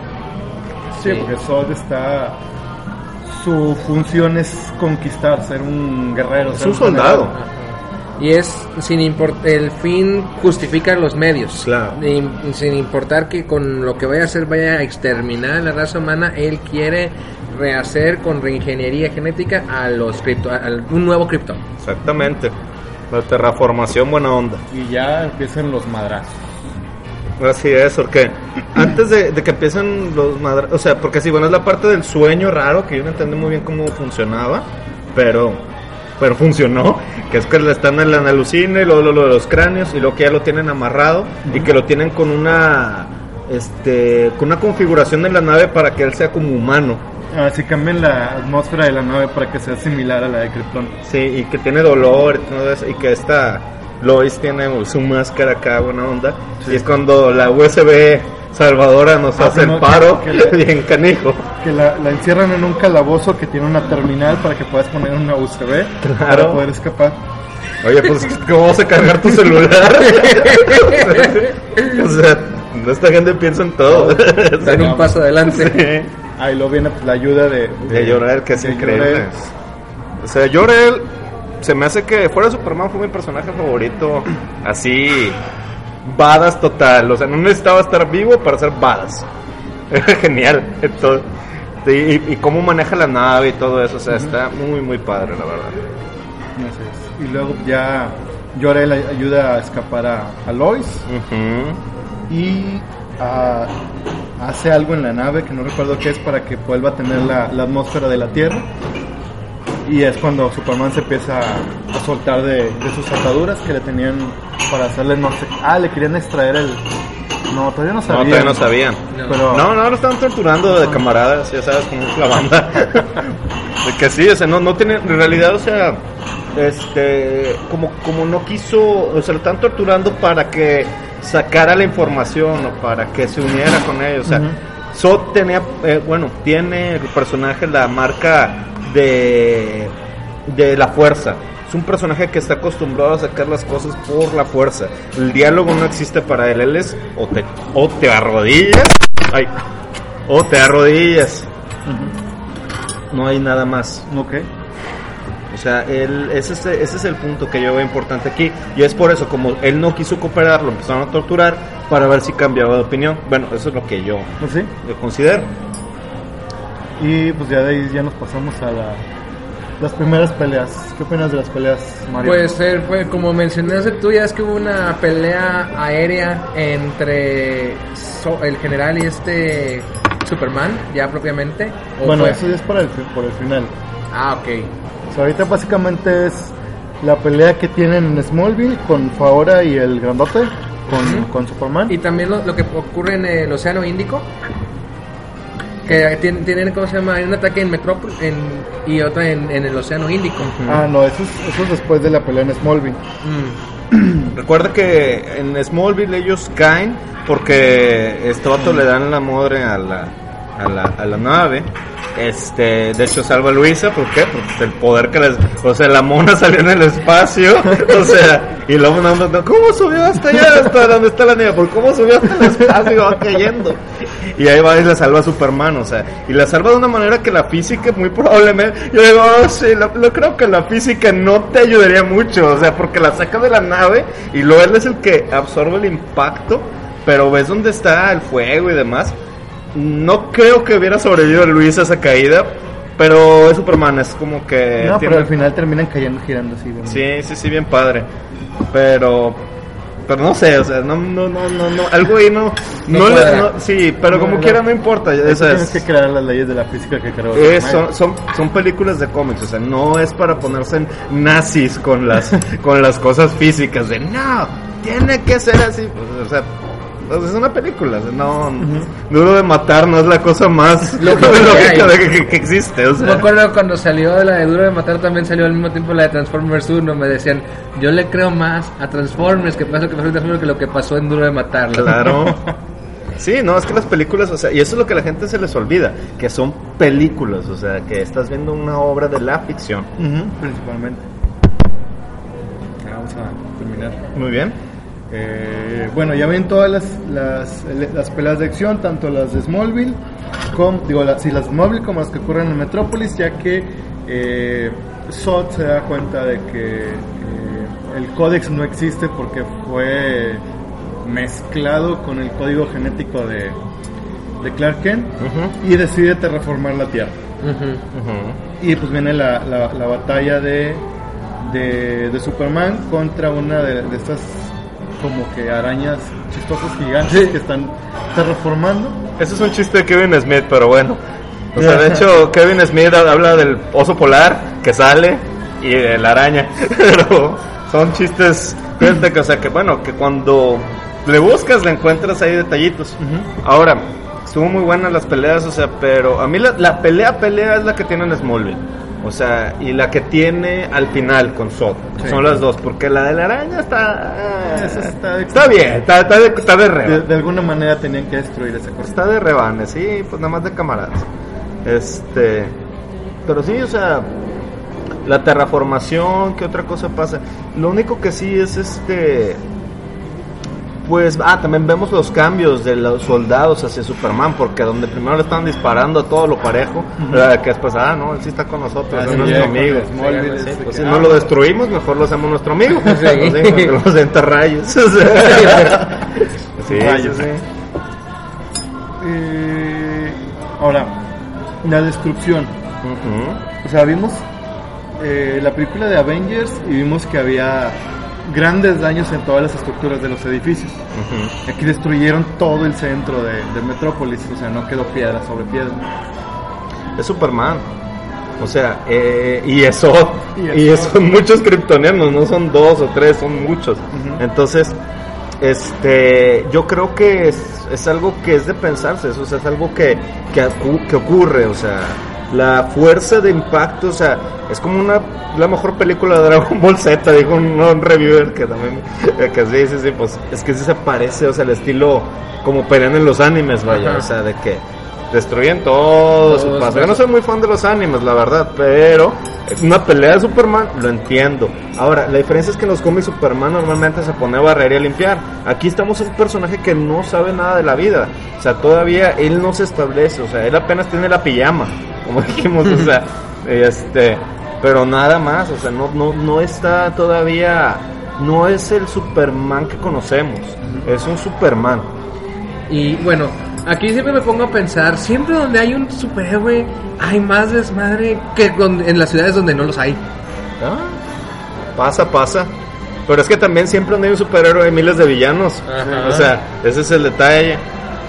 Sí, Sí. porque Zod está. Su función es conquistar, ser un guerrero. Es ser un soldado. Y es sin importar, el fin justifica los medios. Claro. Y- sin importar que con lo que vaya a hacer vaya a exterminar a la raza humana, él quiere rehacer con reingeniería genética a los cripto, a- un nuevo cripto. Exactamente. La terraformación buena onda. Y ya empiezan los madrazos. Así es, porque antes de, de que empiecen los madrazos, o sea, porque sí, bueno, es la parte del sueño raro, que yo no entendí muy bien cómo funcionaba, pero pero funcionó, que es que le están en la alucine, luego lo, lo de los cráneos, y luego que ya lo tienen amarrado, y que lo tienen con una, este, con una configuración en la nave para que él sea como humano. Así cambian la atmósfera de la nave para que sea similar a la de Krypton. Sí, y que tiene dolor y todo eso, y que esta Lois tiene su máscara acá, buena onda. Sí. Y es cuando la USB salvadora nos Ah, hace el paro, que- que le- bien canijo. Que la, la encierran en un calabozo que tiene una terminal para que puedas poner una USB para Claro. poder escapar. Oye, pues, ¿cómo vas a cargar tu celular? o sea, esta gente piensa en todo. Dan un paso adelante. Sí. Ahí luego viene la ayuda de, De Llorel, que es de increíble. O sea, Llorel se me hace que fuera de Superman fue mi personaje favorito. Así, badass total. O sea, no necesitaba estar vivo para ser badass. Era genial. Entonces, y, y- cómo maneja la nave y todo eso. O sea, está muy, muy padre, la verdad. Así es. Y luego ya ay- ayuda a escapar a, a Lois y hace algo en la nave que no recuerdo qué es para que vuelva a tener la, la atmósfera de la Tierra. Y es cuando Superman se empieza a, soltar de, de sus ataduras que le tenían para hacerle no sé. Ah, le querían extraer el. No, todavía no No, sabían. todavía no sabían. No. Pero, No, no, lo estaban torturando de camaradas, ya sabes, como la banda. de que sí, o sea, no, no tiene, en realidad, o sea, este, como, como no quiso, o sea, lo están torturando para que sacara la información o para que se uniera con ellos. O sea. Zod tenía, eh, bueno, tiene el personaje la marca de, de la fuerza. Es un personaje que está acostumbrado a sacar las cosas por la fuerza. El diálogo no existe para él. Él es o te, o te arrodillas, ay, o te arrodillas. No hay nada más. Ok. O sea, él, ese, es, ese es el punto que yo veo importante aquí. Y es por eso, como él no quiso cooperar, lo empezaron a torturar para ver si cambiaba de opinión. Bueno, eso es lo que yo Pues sí. considero. Y pues ya de ahí ya nos pasamos a la, las primeras peleas. ¿Qué opinas de las peleas, Mario? Pues eh, fue como mencionaste tú, ya es que hubo una pelea aérea entre So- el general y este Superman, ya propiamente. ¿o bueno, fue? eso ya es para el, por el final. Ah, ok. Sea, ahorita básicamente es la pelea que tienen en Smallville con Faora y el grandote, con, con Superman. Y también lo, lo que ocurre en el Océano Índico. Que tienen, tienen, ¿cómo se llama? Hay un ataque en Metrópolis en, y otra en, en el Océano Índico. Ah, no, eso es, eso es después de la pelea en Smallville. Mm. Recuerda que en Smallville ellos caen porque este vato le dan la madre a la, a la, a la nave. Este, de hecho salva a Luisa, ¿por qué? Porque el poder que les, o sea, la mona salió en el espacio, o sea, y luego no, no, ¿cómo subió hasta allá, hasta donde está la nieve? ¿Por cómo subió hasta el espacio va cayendo? Y ahí va y la salva a Superman, o sea, y la salva de una manera que la física muy probablemente, yo digo, oh, sí, lo, lo creo que la física no te ayudaría mucho, o sea, porque la saca de la nave y luego él es el que absorbe el impacto, pero ves dónde está el fuego y demás. No creo que hubiera sobrevivido Luis a esa caída, pero es Superman, es como que... no, tiene- pero al final terminan cayendo girando así. ¿no? Sí, sí, sí, bien padre. Pero, pero no sé, o sea, no, no, no, no, no algo ahí no, No no, le- cuadra. no- sí, pero como quiera no importa. Esa tienes es- que crear las leyes de la física que creo. es- son, son, son películas de cómics, o sea, no es para ponerse en nazis con las, con las cosas físicas de no, tiene que ser así, pues, o sea, es una película, o sea, no, duro de matar no es la cosa más Lógica que que, que existe, o Me sea. acuerdo cuando salió la de Duro de Matar también salió al mismo tiempo la de Transformers 1. Me decían, yo le creo más a Transformers que pasó que pasó en Transformers que lo que pasó en Duro de Matar. Claro. Sí, no, es que las películas, o sea, y eso es lo que a la gente se les olvida, que son películas, o sea, que estás viendo una obra de la ficción. Principalmente. Vamos a terminar. Muy bien. Eh, bueno, ya ven todas las, las, las peleas de acción, tanto las de Smallville, como, digo, las, sí, las de Smallville como las que ocurren en Metrópolis, ya que eh, Zod se da cuenta de que eh, el códex no existe porque fue mezclado con el código genético de, de Clark Kent y decide terraformar la Tierra. Y pues viene la, la, la batalla de, de, de Superman contra una de, de estas como que arañas chistosas gigantes que están terraformando. Ese es un chiste de Kevin Smith, pero bueno. O sea, de hecho, Kevin Smith habla del oso polar que sale y de la araña. Pero son chistes, fíjate que, o sea, que bueno, que cuando le buscas le encuentras ahí detallitos. Ahora, estuvo muy buenas las peleas, o sea, pero a mí la, la pelea, pelea es la que tiene en Smallville. O sea, y la que tiene al final con. Sí. Son las dos, porque la de la araña está... Esa está- está bien, está, está de, está de De, de alguna manera tenían que destruir esa cosa. Está de rebanes, sí, pues nada más de camaradas. Este, pero sí, o sea, la terraformación, ¿qué otra cosa pasa? Lo único que sí es este, pues, ah, también vemos los cambios de los soldados hacia Superman, porque donde primero le estaban disparando a todo lo parejo, ¿verdad? que después, ah, no, él sí está con nosotros, es, amigo. con Smallville, Sí, es pues, que, si ah, no lo destruimos, mejor lo hacemos nuestro amigo. Sí. Los enterrayos. sí, sí, Rayos. Eh, ahora, la destrucción. O sea, vimos eh, la película de Avengers y vimos que había grandes daños en todas las estructuras de los edificios. Aquí destruyeron todo el centro de, de Metrópolis, o sea, no quedó piedra sobre piedra. Es Superman. O sea, eh, y eso, Y y eso. son muchos kryptonianos, no son dos o tres, son muchos. Entonces, este, yo creo que es, es algo que es de pensarse, eso o sea, es algo que, que, que ocurre, o sea, la fuerza de impacto, o sea, es como una, la mejor película de Dragon Ball Z, dijo un, un reviewer que también, eh, que sí, sí, sí, pues, es que sí se parece, o sea, el estilo como pelean en los animes, vaya, Ajá. o sea, de que destruyen todo su paso. Yo no soy muy fan de los animes, la verdad, pero una pelea de Superman, lo entiendo. Ahora, la diferencia es que en los cómics Superman normalmente se pone a barrer y a limpiar. Aquí estamos en un personaje que no sabe nada de la vida. O sea, todavía él no se establece, o sea, él apenas tiene la pijama, como dijimos, o sea, este, pero nada más, o sea, no, no, no está todavía, no es el Superman que conocemos, es un Superman. Y bueno, aquí siempre me pongo a pensar, siempre donde hay un superhéroe hay más desmadre que donde- en las ciudades donde no los hay. Ah, pasa, pasa. Pero es que también siempre donde hay un superhéroe hay miles de villanos. Ajá. O sea, ese es el detalle.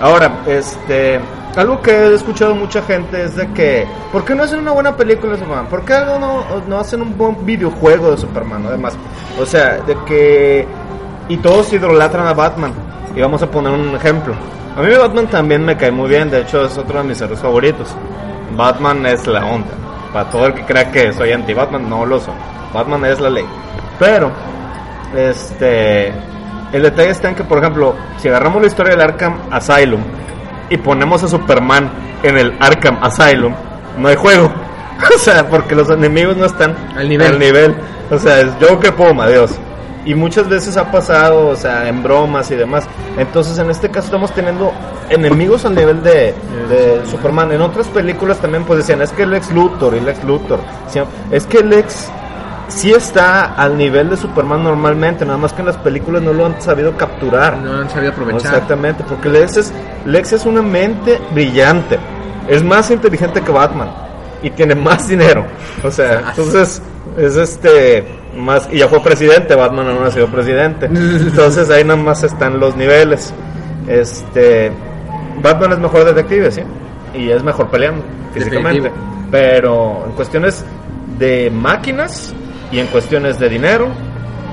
Ahora, este, algo que he escuchado mucha gente es de que, ¿por qué no hacen una buena película de Superman? ¿Por qué algo no, no hacen un buen videojuego de Superman? Además, o sea, de que, y todos idolatran a Batman. Y vamos a poner un ejemplo. A mí Batman también me cae muy bien, de hecho es otro de mis héroes favoritos. Batman es la onda. Para todo el que crea que soy anti-Batman, no lo soy. Batman es la ley. Pero, este, el detalle está en que, por ejemplo, si agarramos la historia del Arkham Asylum y ponemos a Superman en el Arkham Asylum, no hay juego. o sea, porque los enemigos no están Al nivel. al nivel. O sea, es Joker, pum, adiós. Y muchas veces ha pasado, o sea, en bromas y demás. Entonces, en este caso estamos teniendo enemigos al nivel de, de Superman. En otras películas también pues decían, es que el ex Luthor y el ex Luthor. Es que el ex sí está al nivel de Superman normalmente, nada más que en las películas no lo han sabido capturar. No han sabido aprovechar. Exactamente, porque Lex es, Lex es una mente brillante. Es más inteligente que Batman. Y tiene más dinero. O sea, entonces es este más y ya fue presidente, Batman aún no ha sido presidente. Entonces ahí nada más están los niveles. Este Batman es mejor detective, sí. Y es mejor peleando físicamente. Definitivo. Pero en cuestiones de máquinas y en cuestiones de dinero,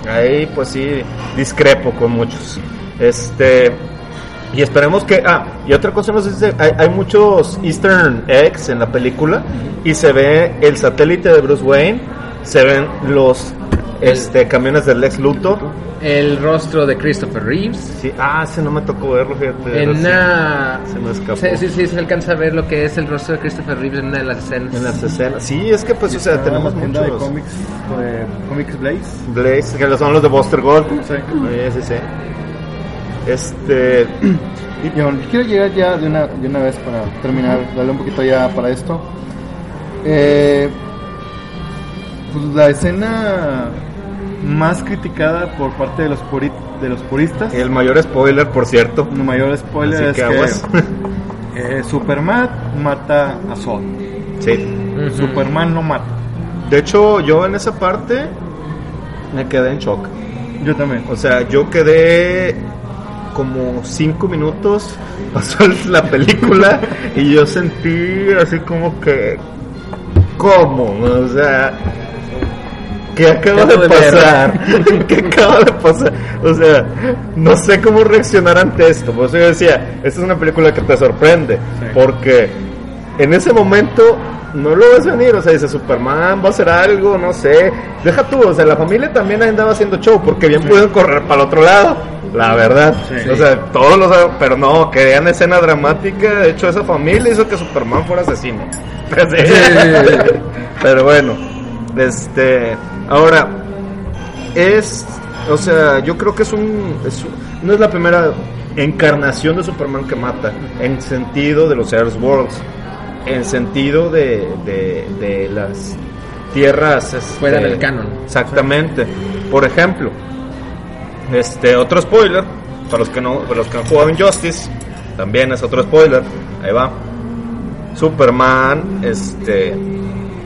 ahí pues sí discrepo con muchos. Este y esperemos que ah y otra cosa nos dice hay, hay muchos Eastern eggs en la película y se ve el satélite de Bruce Wayne se ven los este camiones del Lex Luthor. El rostro de Christopher Reeves. Sí, ah, ese no me tocó verlo, fíjate. En una... se me escapó. Sí, sí, sí, se alcanza a ver lo que es el rostro de Christopher Reeves en una de las escenas. En las escenas. Sí, es que pues, o sea, tenemos tienda de muchos. cómics, de Comics Blaze. Blaze, que son los de Buster Gold. Sí. Sí, sí, sí. Este. Yo quiero llegar ya de una, de una vez para terminar, darle un poquito ya para esto. Eh, pues la escena más criticada por parte de los, puri- de los puristas, El mayor spoiler, por cierto. el mayor spoiler Así es que que, eh, Superman mata a Zod. Sí. Superman no mata. De hecho, yo en esa parte me quedé en shock. Yo también. O sea, yo quedé como cinco minutos, pasó la película y yo sentí así como que, ¿cómo? O sea, ¿qué acaba de pasar? ¿Qué acaba de pasar? O sea, no sé cómo reaccionar ante esto. Por eso yo decía, esta es una película que te sorprende, porque en ese momento no lo ves venir, o sea, dice Superman va a hacer algo, no sé. Deja tú, o sea, la familia también andaba haciendo show, porque bien pudieron correr para el otro lado, la verdad. Sí. O sea, todos los, pero no, querían escena dramática, de hecho esa familia hizo que Superman fuera asesino. Pues. Pero bueno, este, ahora, es, o sea, yo creo que es un, es un- no es la primera encarnación de Superman que mata, en sentido de los Earthworlds, en sentido de, de, de las tierras este, Fuera del canon. Exactamente. Por ejemplo, este otro spoiler para los que no, para los que han jugado Injustice, también es otro spoiler. Ahí va. Superman, este,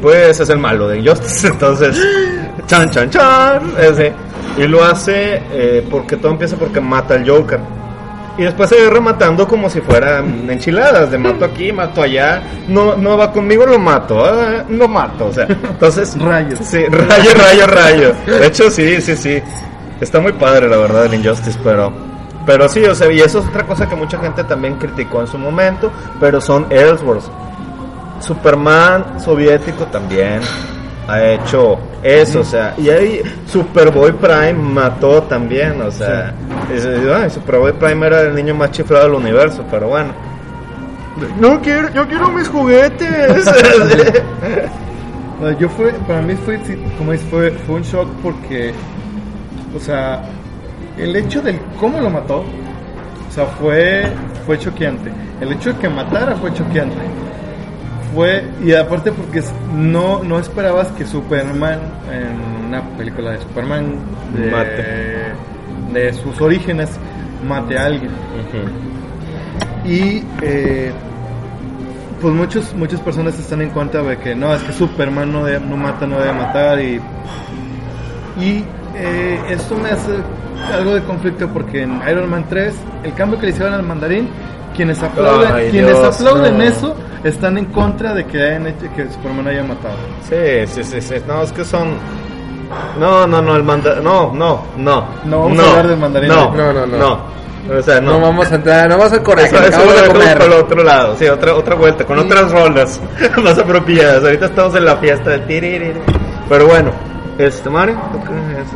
pues es el malo de Injustice, entonces, chan chan chan, ese. Y lo hace eh, porque todo empieza porque mata al Joker. Y después se va rematando como si fueran enchiladas, de mato aquí, mato allá, no, no va conmigo, lo mato, ah, lo mato, o sea, entonces... Rayos. Sí, rayo, rayo, rayo. De hecho, sí, sí, sí. Está muy padre, la verdad, el Injustice, pero... Pero sí, o sea, y eso es otra cosa que mucha gente también criticó en su momento, pero son Ellsworths. Superman soviético también ha hecho eso, o sea, y ahí Superboy Prime mató también, o sea, dices, "Ay, Superboy Prime era el niño más chiflado del universo, pero bueno. No quiero, yo quiero mis juguetes. Yo fue, para mí fue, como es, fue, fue un shock porque, o sea, el hecho del cómo lo mató, o sea, fue, fue choqueante. El hecho de que matara fue choqueante. Fue, y aparte porque no, no esperabas que Superman, en una película de Superman, de, Mate. de sus orígenes, mate a alguien. Y eh, pues muchos, muchas personas están en contra de que no, es que Superman no, debe- no mata, no debe matar. Y, y eh, esto me hace algo de conflicto porque en Iron Man 3, el cambio que le hicieron al mandarín, quienes aplauden, Ay, quienes Dios, aplauden no. eso están en contra de que, hayan hecho, que Superman haya matado. Sí, sí, sí, sí. No, es que son. No, no, no, el mandarín. No, no, no. No vamos a hablar del mandarín. No, No, no, no. no. O sea, no. No vamos a entrar, no vamos a correr, Eso, eso de dejamos comer. el otro lado, sí, otra, otra vuelta, con otras rolas más apropiadas. Ahorita estamos en la fiesta del. Pero bueno, este, Mario.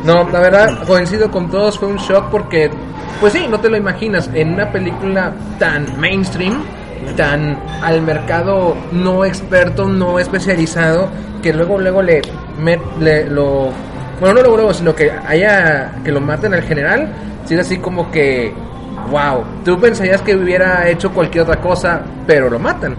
No, la verdad, coincido con todos, fue un shock porque, pues sí, no te lo imaginas, en una película tan mainstream, tan al mercado no experto, no especializado, que luego, luego le, lo, bueno, no luego, luego, sino que haya, que lo maten al general, si es así como que, wow, tú pensarías que hubiera hecho cualquier otra cosa, pero lo matan,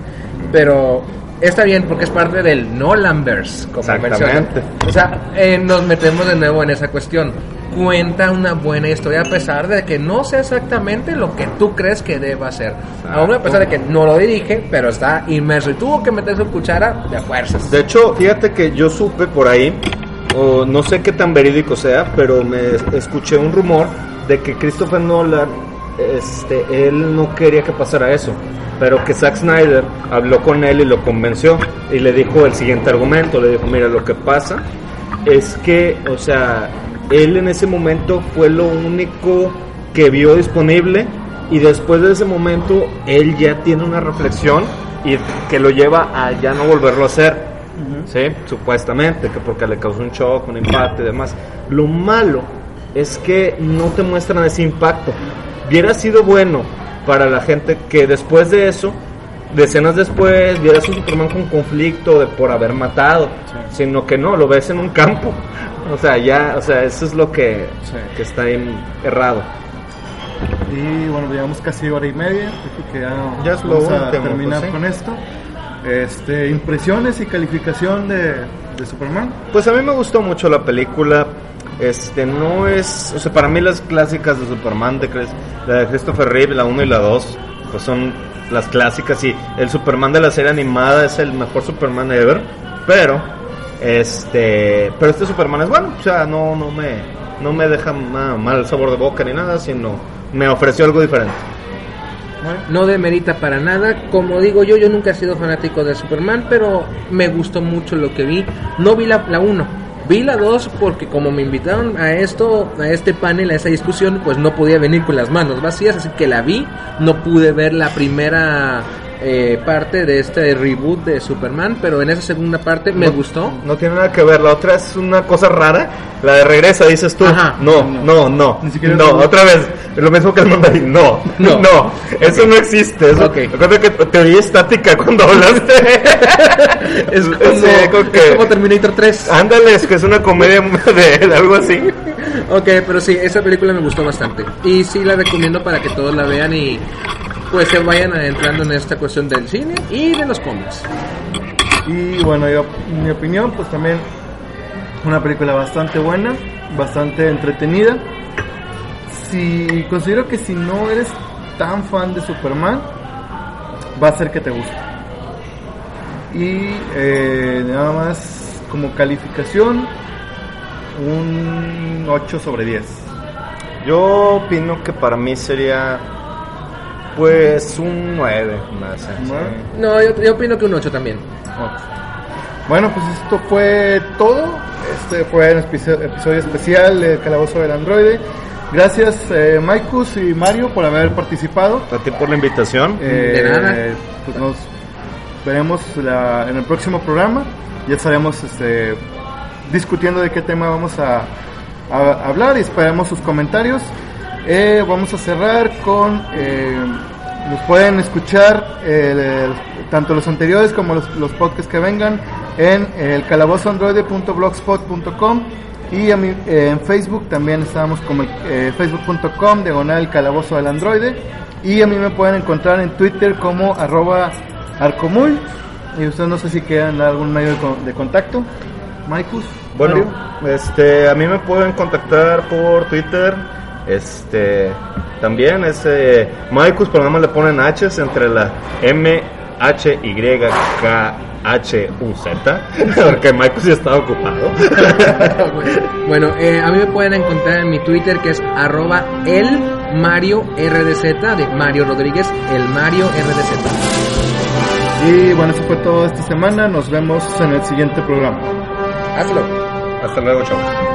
pero... Está bien porque es parte del Nolanverse, como. Exactamente. O sea, eh, nos metemos de nuevo en esa cuestión. Cuenta una buena historia a pesar de que no sea exactamente lo que tú crees que deba ser. Aún a pesar de que no lo dirige, pero está inmerso y tuvo que meter su cuchara de fuerzas. De hecho, fíjate que yo supe por ahí, o no sé qué tan verídico sea, pero me escuché un rumor de que Christopher Nolan, este, él no quería que pasara eso, pero que Zack Snyder habló con él y lo convenció y le dijo el siguiente argumento, le dijo, mira, lo que pasa es que, o sea, él en ese momento fue lo único que vio disponible y después de ese momento él ya tiene una reflexión y que lo lleva a ya no volverlo a hacer. ¿sí? Supuestamente, que porque le causó un shock, un impacto y demás. Lo malo es que no te muestran ese impacto. Hubiera sido bueno para la gente que después de eso, decenas después, vieras un Superman con conflicto de por haber matado, sino que no, lo ves en un campo. O sea, ya, o sea, eso es lo que, Sí. que está ahí errado. Y bueno, llevamos casi hora y media, que ya, Ya es lo vamos a último, terminar pues, sí. con esto. Este, impresiones y calificación de, de Superman. Pues a mí me gustó mucho la película. Este, no es. O sea, para mí las clásicas de Superman, de, la de Christopher Reeve, la 1 y la 2, pues son las clásicas. Y el Superman de la serie animada es el mejor Superman ever. Pero, este. Pero este Superman es bueno. O sea, no, no, me, no me deja ma- mal sabor de boca ni nada, sino me ofreció algo diferente. No demerita para nada. Como digo yo, yo nunca he sido fanático de Superman, pero me gustó mucho lo que vi. No vi la 1. Vi la 2 porque como me invitaron a esto, a este panel, a esa discusión, pues no podía venir con las manos vacías, así que la vi. No pude ver la primera eh, parte de este reboot de Superman, pero en esa segunda parte me No- gustó. No tiene nada que ver. La otra es una cosa rara. La de regresa, dices tú. Ajá. No, no, no. Ni siquiera no, otra vez. Lo mismo que el mandarín. No, No. no. Eso no existe. Eso, Ok. Recuerda que te oí estática cuando hablaste. Es como, Sí, como que- es como Terminator 3. Ándale, es que es una comedia de, de algo así. Ok, pero sí, esa película me gustó bastante. Y sí la recomiendo para que todos la vean y pues se vayan adentrando en esta cuestión del cine y de los cómics. Y bueno, yo, en mi opinión, pues también una película bastante buena, bastante entretenida. Si considero que si no eres tan fan de Superman, va a ser que te guste. Y eh, nada más como calificación, un 8 sobre 10. Yo opino que para mí sería. Pues un 9 más. ¿Nueve? No, yo, yo opino que un 8 también. Bueno, pues esto fue todo. Este fue un episodio, especial del Calabozo del Androide. Gracias, eh, Maikus y Mario, por haber participado. A ti por la invitación. Eh, De nada. Pues nos veremos la- en el próximo programa. Ya estaremos este, discutiendo de qué tema vamos a, a hablar y esperamos sus comentarios. Eh, vamos a cerrar con. eh, nos pueden escuchar eh, el- tanto los anteriores como los, los podcasts que vengan en el calabozoandroide.blogspot.com y a mi- eh, en Facebook también estamos como el, eh, facebook.com diagonal calabozo del androide y a mí me pueden encontrar en Twitter como arroba arcomuy y ustedes no sé si quieran dar algún medio de, con- de contacto Maikus Bueno, Mario. este, a mí me pueden contactar por Twitter. Este, también es eh, Maikus, pero nada más le ponen H entre la M, H, Y, K, H, U, Z. Porque Maikus ya estaba ocupado. Bueno, eh, a mí me pueden encontrar en mi Twitter que es arroba el Mario RDZ de Mario Rodríguez, el Mario RDZ. y bueno eso fue todo esta semana nos vemos en el siguiente programa Hazlo. Hasta luego, chavos.